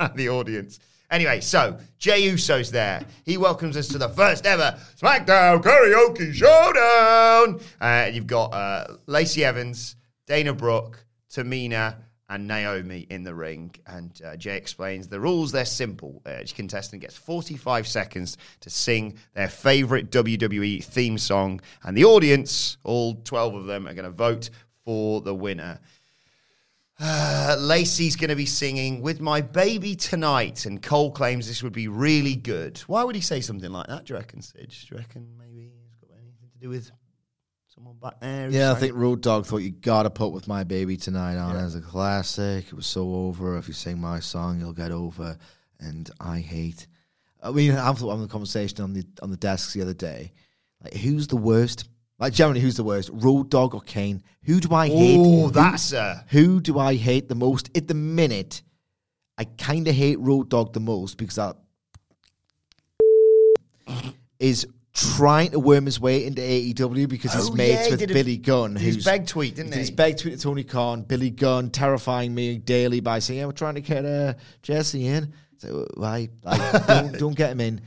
around *laughs* the audience. Anyway, so Jay Uso's there. He welcomes us to the first ever SmackDown Karaoke Showdown. Uh, you've got uh, Lacey Evans, Dana Brooke, Tamina, and Naomi in the ring. And uh, Jay explains the rules. They're simple. Uh, each contestant gets 45 seconds to sing their favorite WWE theme song, and the audience, all 12 of them, are going to vote for the winner. Uh, Lacey's going to be singing with my baby tonight, and Cole claims this would be really good. Why would he say something like that? Do you reckon, Sid? Do you reckon maybe it's got anything to do with someone back there? Yeah, I think Road Dogg thought you gotta put with my baby tonight on as a classic. It was so over. If you sing my song, you'll get over. And I hate. I mean, I was having a conversation on the on the desks the other day. Like, who's the worst? Like, generally, who's the worst? Road Dogg or Kane? Who do I hate? Oh, that's a Who do I hate the most at the minute? I kind of hate Road Dogg the most because that is trying to worm his way into AEW because he's Oh, mates yeah, he with did a- Billy Gunn. his who's- beg tweet, didn't did His he? beg tweet to Tony Khan, Billy Gunn terrifying me daily by saying, "Yeah, we're trying to get uh, Jesse in." So why? Like, *laughs* don't, don't get him in.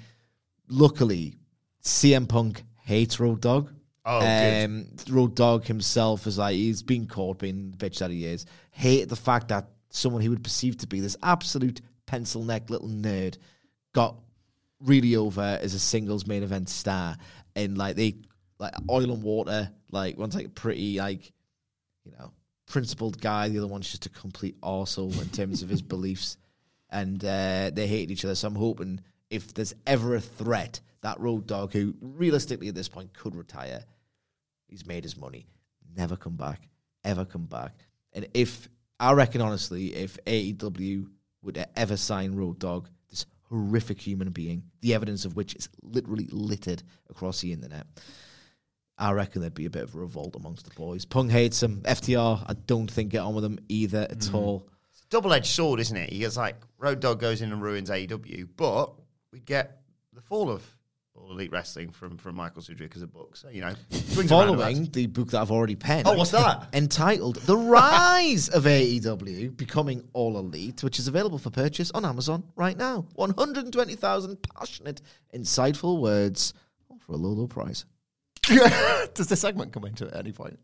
Luckily, CM Punk hates Road Dogg. Oh, good. um, Road Dogg himself is like he's been caught being the bitch that he is. Hated the fact that someone he would perceive to be this absolute pencil neck little nerd got really over as a singles main event star, and like they like oil and water. Like one's like a pretty like you know principled guy, the other one's just a complete arsehole in terms of his *laughs* *laughs* beliefs, and uh, they hate each other. So I'm hoping if there's ever a threat, that Road Dogg, who realistically at this point could retire, he's made his money, never come back, ever come back. And if I reckon honestly, if AEW would ever sign Road Dogg, horrific human being, the evidence of which is literally littered across the internet. I reckon there'd be a bit of a revolt amongst the boys. Punk hates him. FTR, I don't think get on with him either at mm. all. double edged sword, isn't it? He gets like Road Dogg goes in and ruins AEW, but we get the fall of All Elite Wrestling from from Michael Sidgwick as a book. So you know, Following the book that I've already penned. Oh, what's that? entitled The Rise of AEW Becoming All Elite, which is available for purchase on Amazon right now. 120,000 passionate, insightful words for a low, low price. *laughs* Does the segment come into it at any point?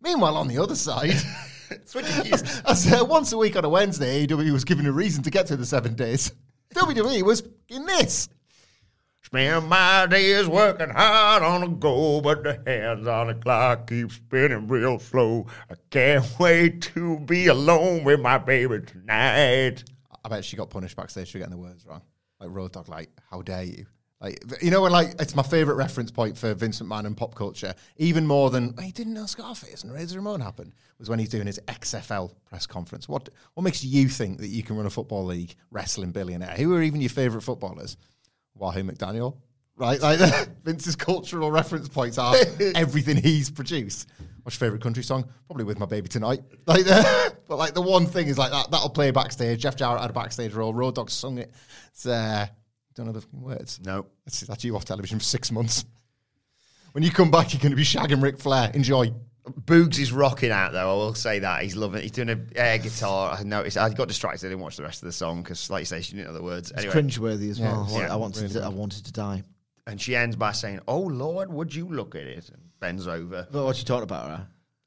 Meanwhile, on the other side, *laughs* Switching gears. *laughs* as, uh, once a week on a Wednesday, AEW was given a reason to get through the seven days. WWE was in this. Spend my days working hard on a goal, but the hands on the clock keep spinning real slow. I can't *laughs* wait to be alone with my baby tonight. I bet she got punished backstage for getting the words wrong. Like Road Dogg, like, how dare you? Like, you know, when like it's my favorite reference point for Vincent McMahon and pop culture, even more than he didn't know Scarface and Razor Ramon happened, was when he's doing his XFL press conference. What what makes you think that you can run a football league wrestling billionaire? Who are even your favorite footballers? Wahoo McDaniel, right? Like *laughs* Vince's cultural reference points are *laughs* everything he's produced. What's your favorite country song? Probably with my baby tonight. Like, *laughs* but like the one thing is like that that'll play backstage. Jeff Jarrett had a backstage role. Road Dogg sung it. It's uh, don't know the fucking words. No. That's, that's you off television for six months. When you come back, you're going to be shagging Ric Flair. Enjoy. Boogs is rocking out though. I will say that he's loving. it. He's doing a air guitar. I noticed. I got distracted. I didn't watch the rest of the song because, like you say, she didn't know the words. It's Anyway, cringeworthy as well. Yeah, I wanted, to, I wanted to die. and she ends by saying, "Oh Lord, would you look at it?" And bends over. But what you talking about,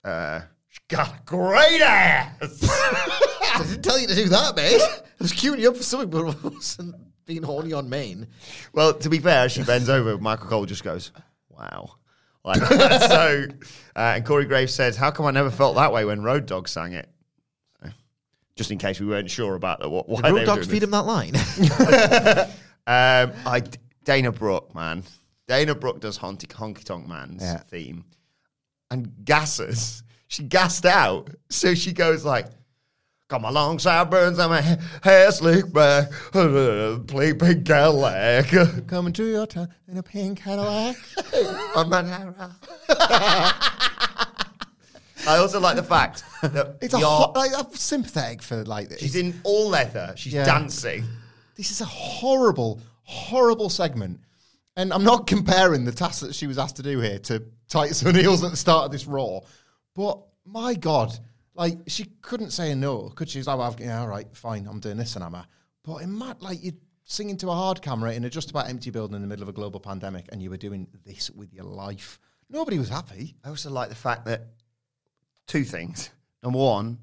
right? Uh, she's got a great ass. *laughs* I didn't tell you to do that, mate. I was queuing you up for something, but I wasn't being horny on main. well, to be fair, she bends over. Michael Cole just goes, "Wow." Like so, uh, and Corey Graves says, "How come I never felt that way when Road Dogg sang it?" Just in case we weren't sure about the, what, why Did Road Dogs feed him that line? *laughs* Um, I Dana Brooke, man. Dana Brooke does Honky Honky Tonk Man's Yeah. theme, and gasses. She gassed out, so she goes like, "Got my long sideburns and my ha- hair slicked back, play pink Cadillac." Coming to your town in a pink Cadillac. *laughs* I'm. I also like the fact that It's a hot, like, I'm sympathetic for like this. she's in all leather. She's Yeah. dancing. This is a horrible, horrible segment. And I'm not comparing the task that she was asked to do here to Titus *laughs* O'Neil's at the start of this Raw. But my God, like she couldn't say a no, could she? She's like, well, I've, yeah, all right, fine, I'm doing this and I'm a. But in Matt, like you're singing to a hard camera in a just about empty building in the middle of a global pandemic and you were doing this with your life. Nobody was happy. I also like the fact that two things. Number one,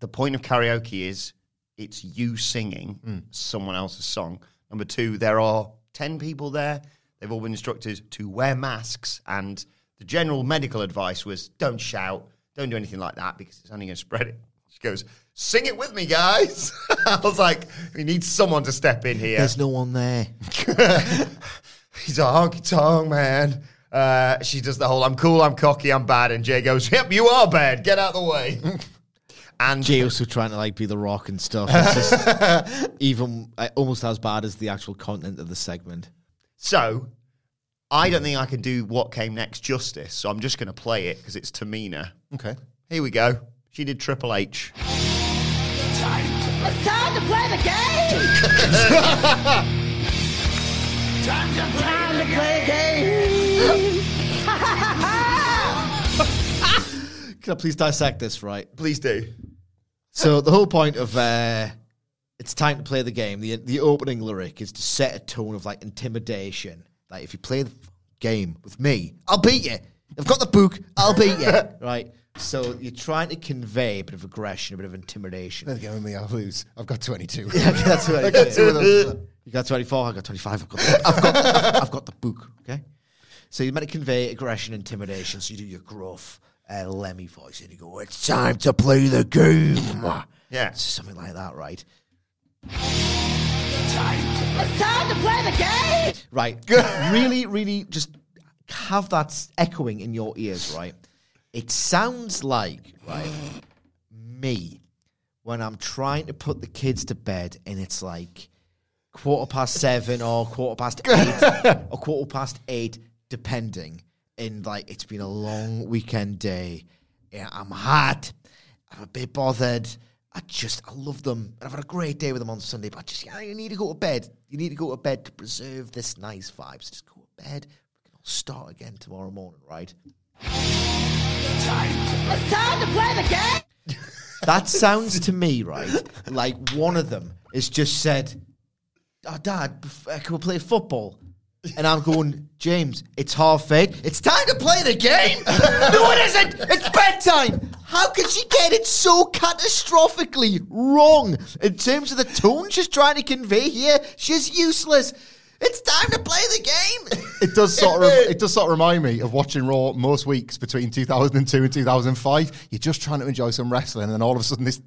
the point of karaoke is it's you singing hmm. someone else's song. Number two, there are 10 people there. They've all been instructed to wear masks. And the general medical advice was don't shout, don't do anything like that because it's only going to spread it. She goes, sing it with me, guys. *laughs* I was like, we need someone to step in here. There's no one there. *laughs* He's a honky tonk man. Uh, she does the whole I'm cool, I'm cocky, I'm bad. And Jay goes, Yep, you are bad. Get out of the way. *laughs* and Jay also trying to like be the rock and stuff. It's just even uh, almost as bad as the actual content of the segment. so I don't think I can do what came next justice. So I'm just going to play it because it's Tamina. Okay. Here we go. She did Triple H. It's time to play the game! time to play the game! Can I please dissect this right? Please do. So the whole point of uh, it's time to play the game. The the opening lyric is to set a tone of like intimidation. Like if you play the game with me, I'll beat you. I've got the book. I'll beat you. *laughs* right. So you're trying to convey a bit of aggression, a bit of intimidation. Play the game with me, I'll lose. I've got 22. *laughs* yeah, That's what *laughs* I got two of those. You got 24, I got 25, I've got, the, I've, got, I've, I've got the book, okay? So you're meant to convey aggression, intimidation, so you do your gruff uh, Lemmy voice and you go, it's time to play the game. Yeah. Something like that, right? It's time to play the game! Right. really, really just have that echoing in your ears, right? It sounds like, right, me when I'm trying to put the kids to bed and it's like quarter past seven or quarter past eight *laughs* or quarter past eight, depending. And like, it's been a long weekend day. Yeah, I'm hot. I'm a bit bothered. I just, I love them. And I've had a great day with them on Sunday, but I just, yeah, you need to go to bed. You need to go to bed to preserve this nice vibe. So just go to bed. We can all start again tomorrow morning, right? It's time to play the game! *laughs* That sounds to me, right, like one of them has just said, oh, Dad, uh, can we play football? And I'm going, James, it's half eight. It's time to play the game. *laughs* no, it isn't. It's bedtime. How can she get it so catastrophically wrong in terms of the tone she's trying to convey here? She's useless. It's time to play the game. *laughs* it does sort of it does sort of remind me of watching Raw most weeks between 2002 and 2005. You're just trying to enjoy some wrestling, and then all of a sudden this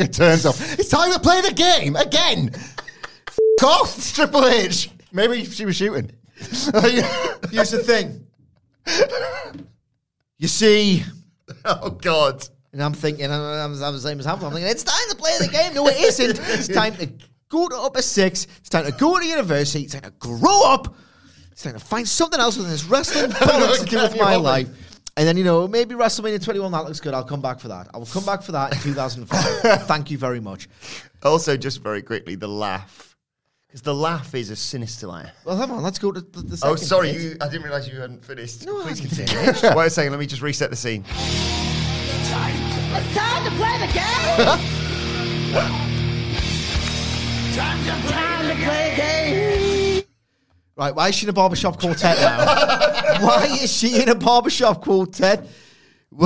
f- *laughs* turns up. It's time to play the game again. F- off, *laughs* Triple H. Maybe she was shooting. Here's the thing. You see, *laughs* Oh, God. And I'm thinking, I'm, I'm, I'm the same as Hamilton. I'm thinking, it's time to play the game. No, it isn't. It's *laughs* time to go to upper six. It's time to go to university. It's time to grow up. It's time to find something else within this wrestling *laughs* bollocks to do with my life. And then, you know, maybe WrestleMania 21, that looks good. I'll come back for that. I will come back for that in 2005. Thank you very much. Also, just very quickly, the laugh. Because the laugh is a sinister laugh. Well, come on, let's go to the, the Oh, sorry, bit. you, I didn't realise you hadn't finished. No, Please hadn't continue. finished. Wait a second, let me just reset the scene. It's time to play the game. *laughs* time to play the game. Right, why is she in a barbershop quartet now? *laughs* why is she in a barbershop quartet? *laughs*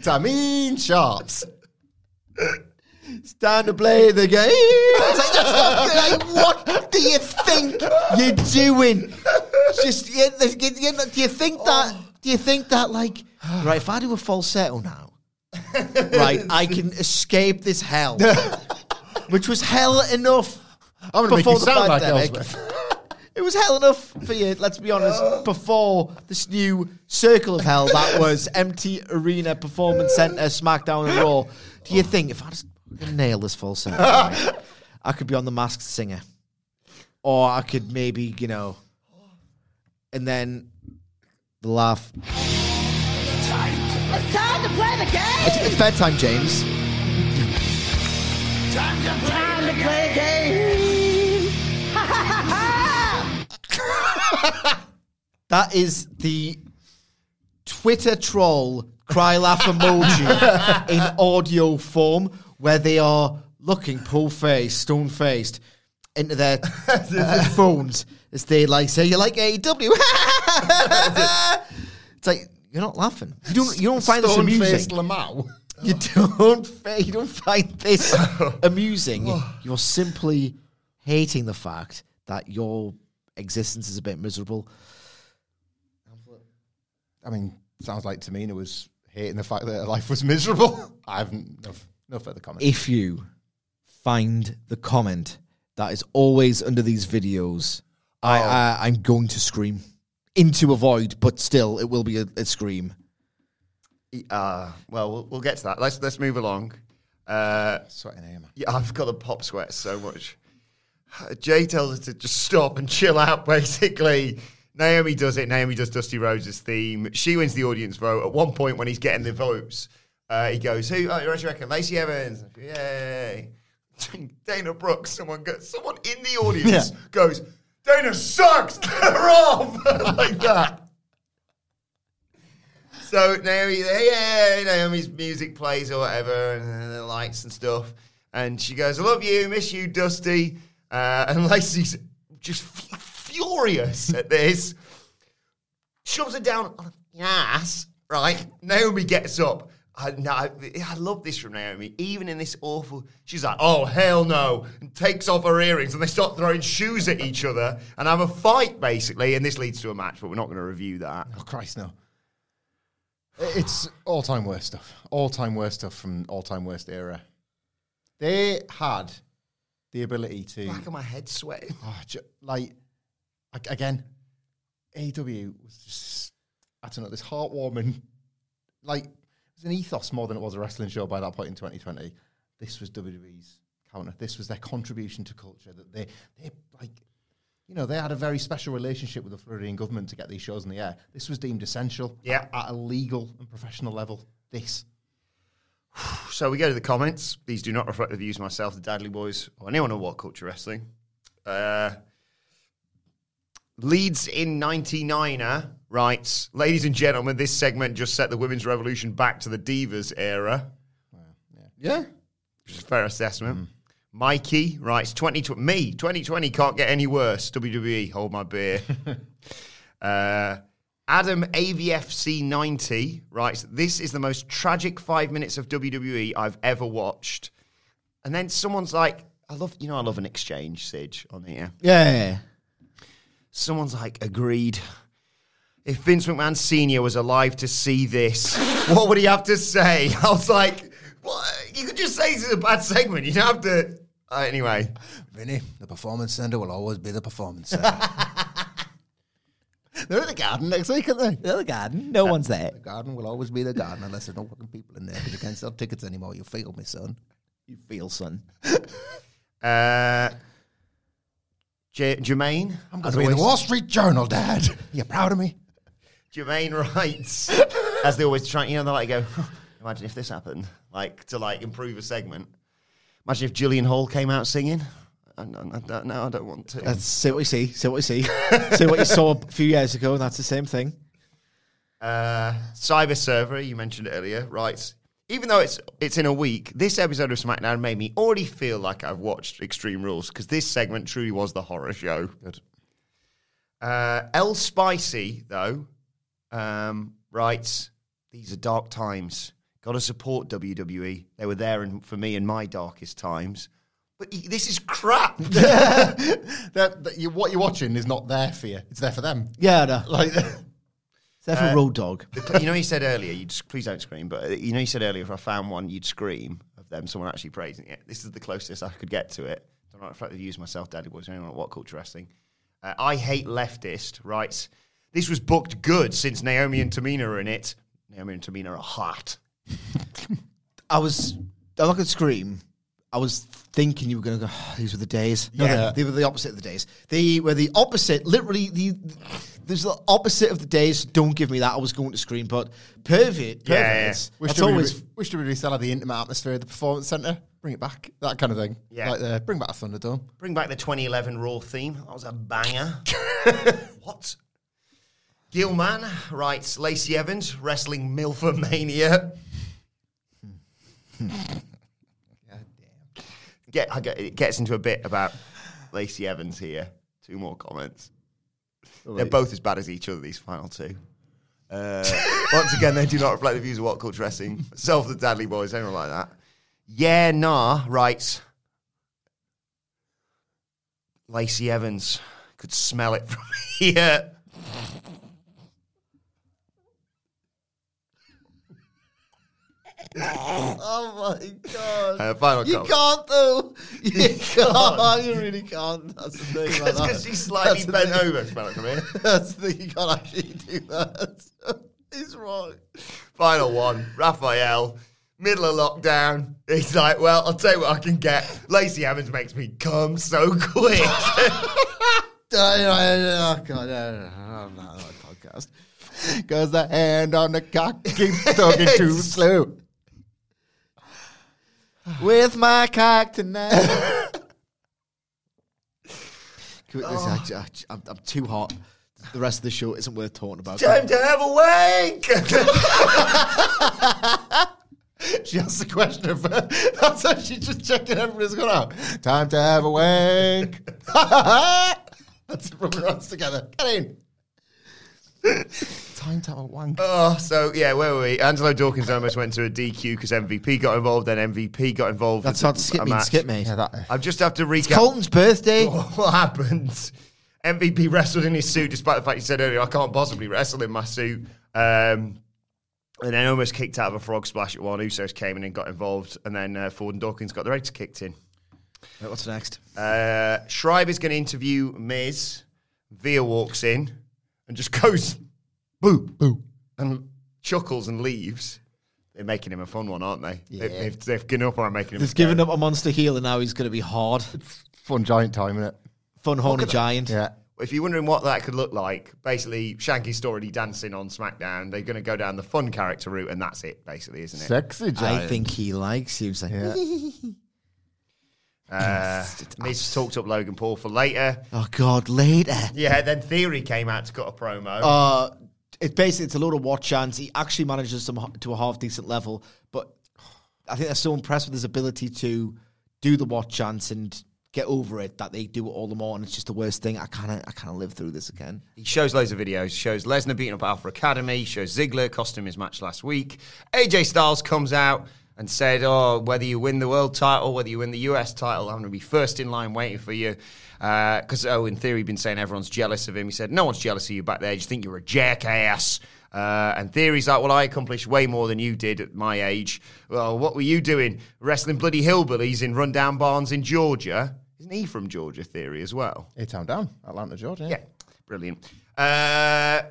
Tameen Sharps. It's time to play the game. Like, that's not good. Like, what do you think you're doing? Just you, you, do you think that? Oh. Do you think that like right? If I do a falsetto now, right, I can escape this hell, *laughs* which was hell enough. I'm going to make before you the sound like pandemic. Elsbeth. *laughs* It was hell enough for you, let's be honest, before this new circle of hell that was *laughs* Empty Arena Performance Centre, SmackDown and Raw. Do you think if I just fucking nail this falsetto, right, I could be on The Masked Singer? Or I could maybe, you know, and then the laugh. It's time to play the game. It's, it's bedtime, James. Time to play the game. Ha ha ha ha. That is the Twitter troll cry laugh emoji *laughs* in audio form where they are looking full faced, stone faced into their *laughs* uh, phones as they like say, You like AEW? *laughs* it's like you're not laughing. You don't you don't find this Stone-faced amusing. Lamau. You don't you don't find this *laughs* amusing. Oh. You're simply hating the fact that your existence is a bit miserable. I mean, sounds like Tamina was hating the fact that her life was miserable. I haven't, no, no further comment. if you find the comment that is always under these videos, I, I I'm going to scream into a void, but still it will be a, a scream. Uh, well, well, we'll get to that. Let's let's move along. Uh, Sweating here, man. yeah, I've got the pop sweat so much. Jay tells her to just stop and chill out, *laughs* basically. Naomi does it. Naomi does Dusty Rhodes' theme. She wins the audience vote. At one point, when he's getting the votes, uh, he goes, "Who? Oh, what do you reckon? Lacey Evans? Yay!" *laughs* Dana Brooks. Someone goes. Someone in the audience goes, "Dana sucks. Get her off!" like that. So Naomi, yeah, Naomi's music plays or whatever, and the lights and stuff. And she goes, "I love you, miss you, Dusty." Uh, and *laughs* Lacey's just f- furious at this. Shoves her down on the ass. Right? Naomi gets up. I, no, I I love this from Naomi. Even in this awful, she's like, "Oh hell no!" and takes off her earrings, and they start throwing shoes at each other and have a fight basically. And this leads to a match, but we're not going to review that. Oh, Christ, no. It's all time worst stuff. All time worst stuff from all time worst era. They had the ability to. Back of my head sweating. Oh, ju- like again, AEW was just I don't know this heartwarming, like was an ethos more than it was a wrestling show by that point in 2020. This was WWE's counter. This was their contribution to culture. That they they like, you know, they had a very special relationship with the Floridian government to get these shows in the air. This was deemed essential. Yeah. at, at a legal and professional level. This. *sighs* So we go to the comments. These do not reflect the views of myself, the Dadley Boys, or anyone on What Culture Wrestling. Uh, Leeds in 99er writes, Ladies and gentlemen, this segment just set the women's revolution back to the Divas era. Yeah. Which is a fair assessment. Mikey writes, 2020, me, 2020 can't get any worse. WWE, hold my beer. *laughs* uh, Adam AVFC 90 writes, This is the most tragic five minutes of WWE I've ever watched. And then someone's like, I love, you know, I love an exchange, Sidge, on here. Yeah. Someone's like, agreed. If Vince McMahon Sr. was alive to see this, what would he have to say? *laughs* I was like, what? You could just say this is a bad segment. You don't have to. Uh, anyway, Vinny, the performance center will always be the performance center. *laughs* They're at the garden next week, aren't they? They're in the garden. No one's there. The garden will always be the garden unless there's no fucking people in there because you can't sell tickets anymore. You feel me, son. You feel, son. *laughs* uh, J- Jermaine. I'm going to be in the Wall Street Journal, Dad. You proud of me? Jermaine writes, *laughs* as they always try, you know, they like go, imagine if this happened, like to like improve a segment. Imagine if Jillian Hall came out singing. I, I, I, no, I don't want to. Let's see what you see. See what you see. *laughs* see what you saw a few years ago, and that's the same thing. Uh, Cyber Server, you mentioned earlier, writes, even though it's it's in a week, this episode of SmackDown made me already feel like I've watched Extreme Rules because this segment truly was the horror show. Good. Uh, El Spicy, though, um, writes, these are dark times. Got to support WWE. They were there in, for me in my darkest times. But y- this is crap. *laughs* *laughs* That, that you, what you're watching is not there for you. It's there for them. Yeah, no. *laughs* Like, Except for Road Dogg. You know, you said earlier, you'd please don't scream, but uh, you know, you said earlier, if I found one, you'd scream of them, someone actually praising it. This is the closest I could get to it. I don't know if I've used myself, Daddy Boys, or anyone at What Culture Wrestling. Uh, I hate leftist writes, This was booked good since Naomi and Tamina are in it. Naomi and Tamina are hot. *laughs* I was. I'm not going to scream. I was thinking you were going to go. "Oh, these were the days. No, Yeah. they, they were the opposite of the days. They were the opposite. Literally, the there's the opposite of the days. Don't give me that. I was going to scream, but pervert. Yeah, yeah. perverts. wish That's to be always. re- wish to be resell the intimate atmosphere of the performance centre. Bring it back. That kind of thing. Yeah. Like the bring back the Thunderdome. Bring back the 2011 Raw theme. That was a banger. *laughs* what? Gilman writes Lacey Evans wrestling Milfomania. *laughs* Get, I get, it gets into a bit about Lacey Evans here. Two more comments. They're both as bad as each other, these final two. Uh, once again, they do not reflect the views of what culture wrestling. Self the Dadley Boys, anyone like that. Yeah, nah, writes Lacey Evans could smell it from *laughs* here. *laughs* Oh my god! Uh, final You comment. can't though. *laughs* You can't. *laughs* You really can't. That's the thing. about That's that. because she's slightly That's bent over. Smell from here. That's the thing. You can't actually do that. He's wrong. Final one. Raphael, middle of lockdown. He's like, well, I'll tell you what I can get. Lacey Evans makes me come so quick. Oh god! No, no, no, no, no, podcast. Cause the hand on the cock keeps talking too slow. *sighs* With my cock tonight. *laughs* Listen, I- I- I'm, I'm too hot. The rest of the show isn't worth talking about. Time to have a wank. *laughs* She asked the question of her. *laughs* that's how she's just checking everybody's gone out. Time to have a wank. That's rubbing our hands together. Get in. Time to have a wank. Oh, so yeah, where were we? Angelo Dawkins almost went to a DQ because MVP got involved. Then MVP got involved. That's with not skip a me, match. skip me. Yeah, that, I just have to recap. Colton's birthday. *laughs* what happened? MVP wrestled in his suit, despite the fact he said earlier, I can't possibly wrestle in my suit. Um, and then almost kicked out of a frog splash at one. Usos came in and got involved. And then uh, Ford and Dawkins got their eggs kicked in. Right, what's next? Uh, is going to interview Miz. Via walks in and just *laughs* goes, boo, boo, and chuckles and leaves. They're making him a fun one, aren't they? They- They've, they've given up on making him. They've given up a monster heel, and now he's going to be hard. fun giant time, isn't it? Fun horny giant. Yeah. If you're wondering what that could look like, basically Shanky's already dancing on SmackDown. They're going to go down the fun character route, and that's it, basically, isn't it? Sexy giant. I think he likes you. He's like, Yeah. *laughs* Uh, Miz talked up Logan Paul for later. oh god, later. Yeah, then Theory came out to cut a promo. Uh, it's basically it's a load of watch chants. He actually manages them to a half decent level, but I think they're so impressed with his ability to do the watch chants and get over it that they do it all the more, and it's just the worst thing. I can't, I can't live through this again. He shows loads of videos. Shows Lesnar beating up Alpha Academy. Shows Ziggler cost him his match last week. AJ Styles comes out and said, "Oh, whether you win the world title, whether you win the US title, I'm going to be first in line waiting for you." Because oh, in theory, he'd been saying everyone's jealous of him. He said, "No one's jealous of you back there. You think you're a jackass." Uh, and Theory's like, well, I accomplished way more than you did at my age. Well, what were you doing? Wrestling bloody hillbillies in rundown barns in Georgia? Isn't he from Georgia, Theory, as well? A town down, Atlanta, Georgia. Yeah, brilliant. Uh,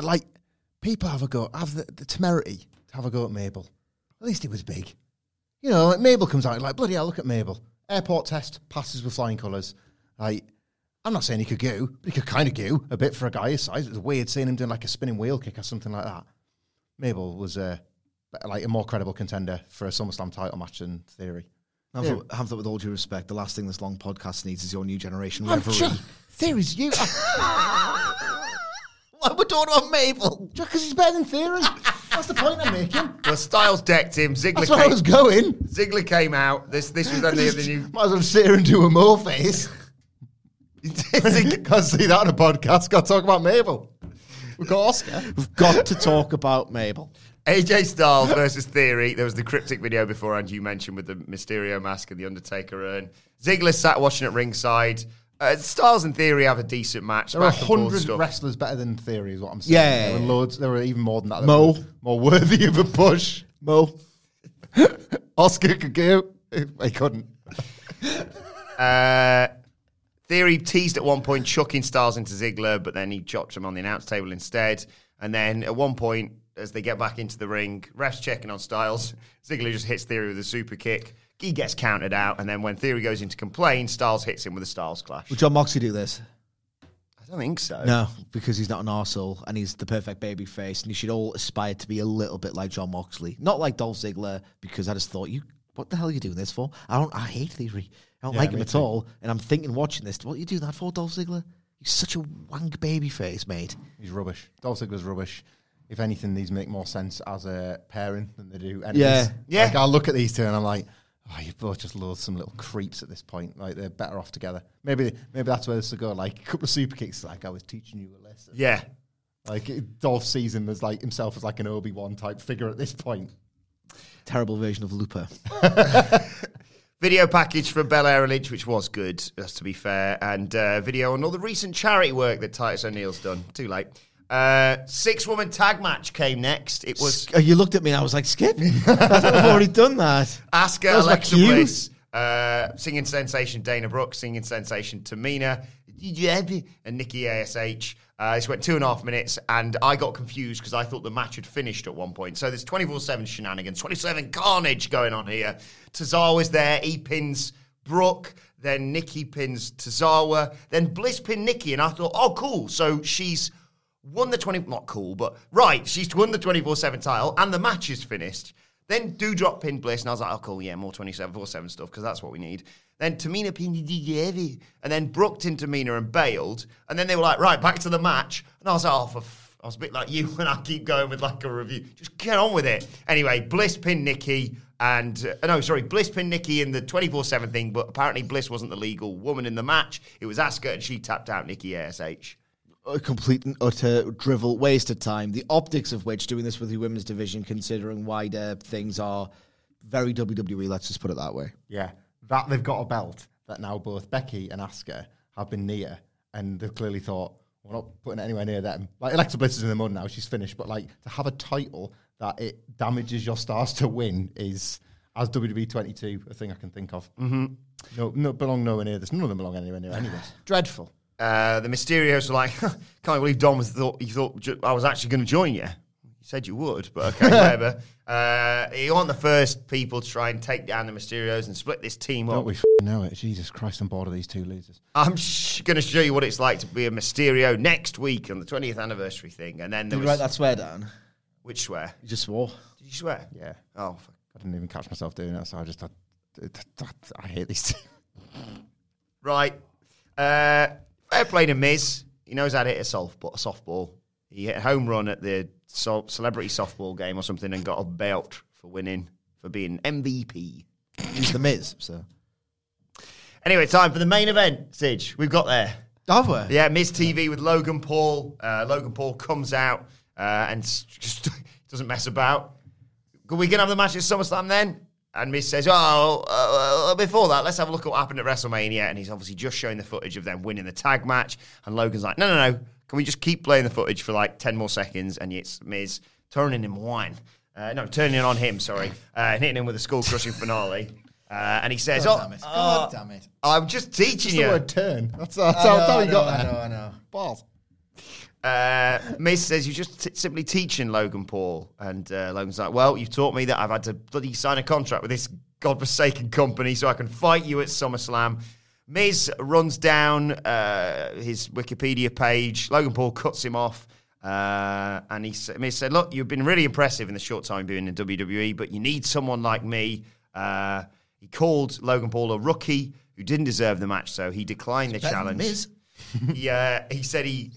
Like, people have a go, have the, the temerity to have a go at Mabel. At least it was big. You know, like Mabel comes out, like, bloody hell, look at Mabel. Airport test, passes with flying colours. Like, I'm not saying he could go, but he could kind of go a bit for a guy his size. It was weird seeing him doing like a spinning wheel kick or something like that. Mabel was uh, like a more credible contender for a SummerSlam title match than Theory. Thought, I thought with all due respect, the last thing this long podcast needs is your new generation I'm reverie. sure. Theory's you. *laughs* Why are we're talking about Mabel? Because he's better than Theory. *laughs* That's the point I'm making. *laughs* Well, Styles decked him. Ziggler That's where I was going. Ziggler came out. This this was then the, the new. Might as well sit here and do a more face. *laughs* *laughs* Can't see that on a podcast. Got to talk about Mabel. We've got Oscar. We've got to talk about Mabel. AJ Styles versus Theory. There was the cryptic video beforehand you mentioned with the Mysterio mask and the Undertaker urn. Ziggler sat watching at ringside. Uh, Styles and Theory have a decent match. There are back hundred wrestlers better than Theory, is what I'm saying. Yeah. there were loads. There were even more than that. that Mo. were more worthy of a push. Mo. *laughs* Oscar could go. He couldn't. *laughs* Uh, Theory teased at one point chucking Styles into Ziggler, but then he chopped him on the announce table instead. And then at one point, as they get back into the ring, refs checking on Styles. Ziggler just hits Theory with a super kick. He gets counted out, and then when Theory goes in to complain, Styles hits him with a Styles clash. Would Jon Moxley do this? I don't think so. No, because he's not an arsehole and he's the perfect baby face, and you should all aspire to be a little bit like Jon Moxley. Not like Dolph Ziggler, because I just thought, you, what the hell are you doing this for? I don't, I hate Theory. I don't Yeah, like him at too. all. And I'm thinking, watching this, what are you doing that for, Dolph Ziggler? He's such a wank baby face, mate. He's rubbish. Dolph Ziggler's rubbish. If anything, these make more sense as a pairing than they do. Enemies. Yeah. Yeah. Like I look at these two and I'm like, oh, you both just loathsome little creeps at this point. Like they're better off together. Maybe maybe that's where this will go. Like a couple of super kicks. Like I was teaching you a lesson. Yeah. Like it- Dolph sees him as like himself as like an Obi Wan type figure at this point. Terrible version of Looper. *laughs* Video package for Belair and Lynch, which was good, that's to be fair, and uh, video on all the recent charity work that Titus O'Neil's done. Too late. Uh, Six woman tag match came next. It was Uh, You looked at me and I was like, Skip? I thought *laughs* I've already done that. Asuka, That Alexa. Bliss, uh, singing sensation Dana Brooks, singing sensation Tamina, and Nikki ASH. Uh, this went two and a half minutes, and I got confused because I thought the match had finished at one point. So there's 24 7 shenanigans, 27 carnage going on here. Tozawa's there, he pins Brooke, then Nikki pins Tozawa, then Bliss pinned Nikki, and I thought, oh, cool. So she's won the 20, not cool, but right, she's won the 24 7 title, and the match is finished. Then Doudrop pinned Bliss, and I was like, oh, cool, yeah, more 27 4 7 stuff, because that's what we need. Then Tamina pinned Heavy, and then Brooke pinned Tamina and bailed. And then they were like, right, back to the match. And I was like, oh, for f-. I was a bit like you *laughs* when I keep going with like a review. Just get on with it. Anyway, Bliss pinned Nikki, and uh, no, sorry, Bliss pinned Nikki in the 24 7 thing, but apparently Bliss wasn't the legal woman in the match. It was Asuka, and she tapped out Nikki ASH. A complete and utter drivel waste of time. The optics of which doing this with the women's division, considering wider things are very WWE. Let's just put it that way. Yeah, that they've got a belt that now both Becky and Asuka have been near, and they've clearly thought we're not putting it anywhere near them. Like Alexa Bliss is in the mud now; she's finished. But like to have a title that it damages your stars to win is, as WWE 22, a thing I can think of. Mm-hmm. No, no, belong nowhere near this. None of them belong anywhere near any of this. *sighs* Dreadful. Uh, the Mysterios were like, *laughs* can't believe Dom thought you thought ju- I was actually going to join you. You said you would, but okay, *laughs* whatever. Uh, you aren't the first people to try and take down the Mysterios and split this team Don't up. we f- know it? Jesus Christ, I'm bored of these two losers. I'm sh- going to show you what it's like to be a Mysterio next week on the 20th anniversary thing. And then there Did was you write that swear down? which swear? You just swore. Did you swear? Yeah, Oh, fuck. I didn't even catch myself doing it, so I just I, I hate these two. right. Uh, fair play to Miz. He knows how to hit a softball. softball. He hit a home run at the so- celebrity softball game or something and got a belt for winning for being MVP. He's the Miz. So Anyway, time for the main event, Sidge. We've got there. have we? Yeah, Miz TV with Logan Paul. Uh, Logan Paul comes out uh, and just *laughs* doesn't mess about. Are we going to have the match at SummerSlam then? And Miz says, oh, uh, uh, before that, let's have a look at what happened at WrestleMania. And he's obviously just showing the footage of them winning the tag match. And Logan's like, no, no, no. Can we just keep playing the footage for like 10 more seconds? And it's Miz turning him wine. Uh, no, turning on him, sorry. Uh, and hitting him with a skull crushing finale. Uh, and he says, oh, damn it. uh, God damn it. I'm just teaching Just you. the word turn. That's, that's, how, that's how I he know, got I know, I know. Balls. Uh, Miz says you're just t- simply teaching Logan Paul, and uh, Logan's like, "Well, you've taught me that I've had to bloody sign a contract with this godforsaken company so I can fight you at SummerSlam." Miz runs down uh, his Wikipedia page. Logan Paul cuts him off, uh, and he Miz said, "Look, you've been really impressive in the short time being in WWE, but you need someone like me." Uh, He called Logan Paul a rookie who didn't deserve the match, so he declined the challenge. Miz. *laughs* he, uh, he said he.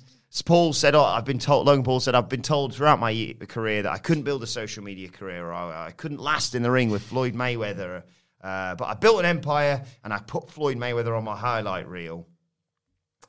Paul said, "Oh, I've been told." Logan Paul said, "I've been told throughout my career that I couldn't build a social media career, or I, I couldn't last in the ring with Floyd Mayweather. Uh, but I built an empire, and I put Floyd Mayweather on my highlight reel."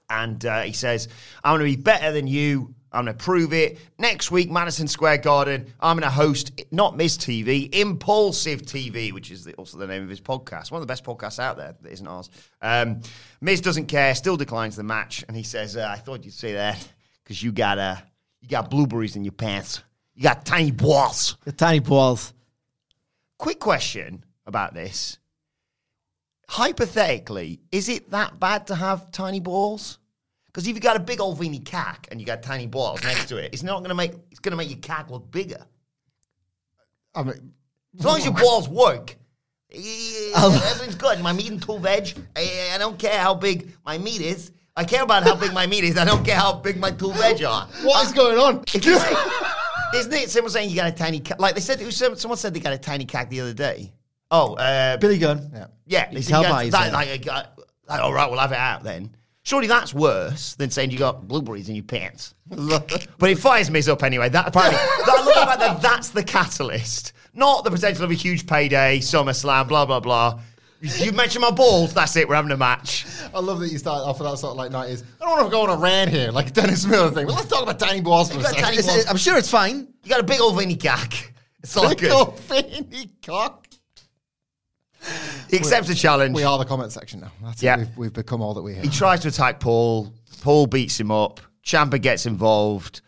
And uh, he says, I'm going to be better than you. I'm going to prove it. Next week, Madison Square Garden, I'm going to host not Miss TV, Impulsive TV, which is the, also the name of his podcast. One of the best podcasts out there that isn't ours. Um, Miz doesn't care, still declines the match. And he says, uh, I thought you'd say that because you got uh, you got blueberries in your pants. You got tiny balls. The tiny balls. Quick question about this. Hypothetically, is it that bad to have tiny balls? Because if you got a big old veiny cack and you got tiny balls next to it, it's not going to make it's going to make your cack look bigger. I mean, As long as your balls work, eh, everything's good. My meat and tool veg. I, I don't care how big my meat is. I care about how big my meat is. I don't care how big my tool veg are. what is going on? If you say, isn't it someone saying you got a tiny cack? Like they said, it was some- someone said they got a tiny cack the other day. Oh, uh, Billy Gunn. Yeah. yeah, You they can said got by that, like, uh, like, all right, we'll have it out then. Surely that's worse than saying you got blueberries in your pants. but it fires me up anyway. That apparently, that, I love the fact that that's the catalyst, not the potential of a huge payday, SummerSlam, blah blah blah. You mentioned my balls. That's it. We're having a match. I love that you start off with that sort of like night is. I don't want to go on a rant here, like Dennis Miller thing. But let's talk about tiny balls for a second. tiny balls. I'm sure it's fine. You got a big old veiny cock. It's all Big good. old veiny cock. He accepts the challenge. We are the comment section now. That's Yeah. it. We've, we've become all that we He tries to attack Paul. Paul beats him up. Ciampa gets involved.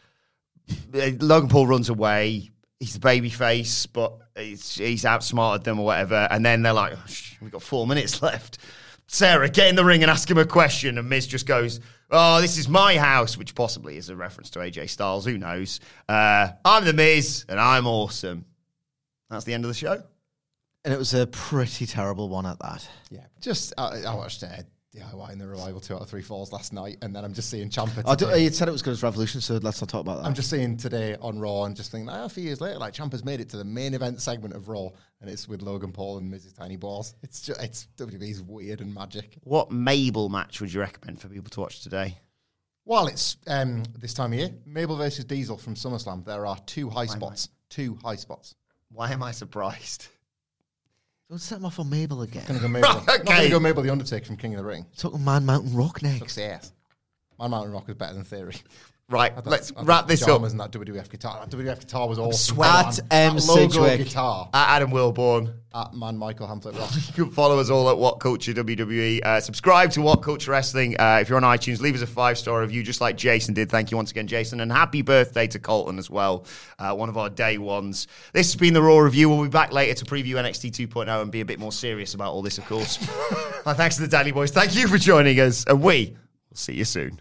Uh, Logan Paul runs away. He's the baby face, but he's, he's outsmarted them or whatever. And then they're like, oh, sh- we've got four minutes *laughs* left. Sarah, get in the ring and ask him a question. And Miz just goes, oh, this is my house, which possibly is a reference to AJ Styles. Who knows? Uh, I'm the Miz, and I'm awesome. That's the end of the show. And it was a pretty terrible one at that. Yeah. Just, I, I watched uh, DIY in the Revival 2 out of 3 falls last night, and then I'm just seeing Ciampa. I do, today. you said it was good as Revolution, so let's not talk about that. I'm just seeing today on Raw and just thinking, ah, a few years later, like Ciampa's made it to the main event segment of Raw, and it's with Logan Paul and Mrs. Tiny Balls. It's just, it's WWE's weird and magic. What Mabel match would you recommend for people to watch today? Well, it's um, this time of year, Mabel versus Diesel from SummerSlam, there are two high spots. Two high spots. Why am I surprised? Don't set him off on Mabel again. Gonna go Mabel. *laughs* Not Okay. gonna go Mabel the Undertaker from King of the Ring. Talking Man Mountain Rock next. ass. My Mountain Rock is better than Theory. Right, let's wrap this up. And that WWF guitar. That WWF guitar was awesome. At That M. logo Sidgwick. guitar At Adam Wilborn. at Man Michael Hamflett *laughs* You can follow us all at What Culture WWE. Uh, subscribe to What Culture Wrestling. Uh, if you're on iTunes, leave us a five star review, just like Jason did. Thank you once again, Jason. And happy birthday to Colton as well, uh, one of our day ones. This has been the Raw Review. We'll be back later to preview NXT 2.0 and be a bit more serious about all this, of course. *laughs* My thanks to the Danny Boys. Thank you for joining us. And we will see you soon.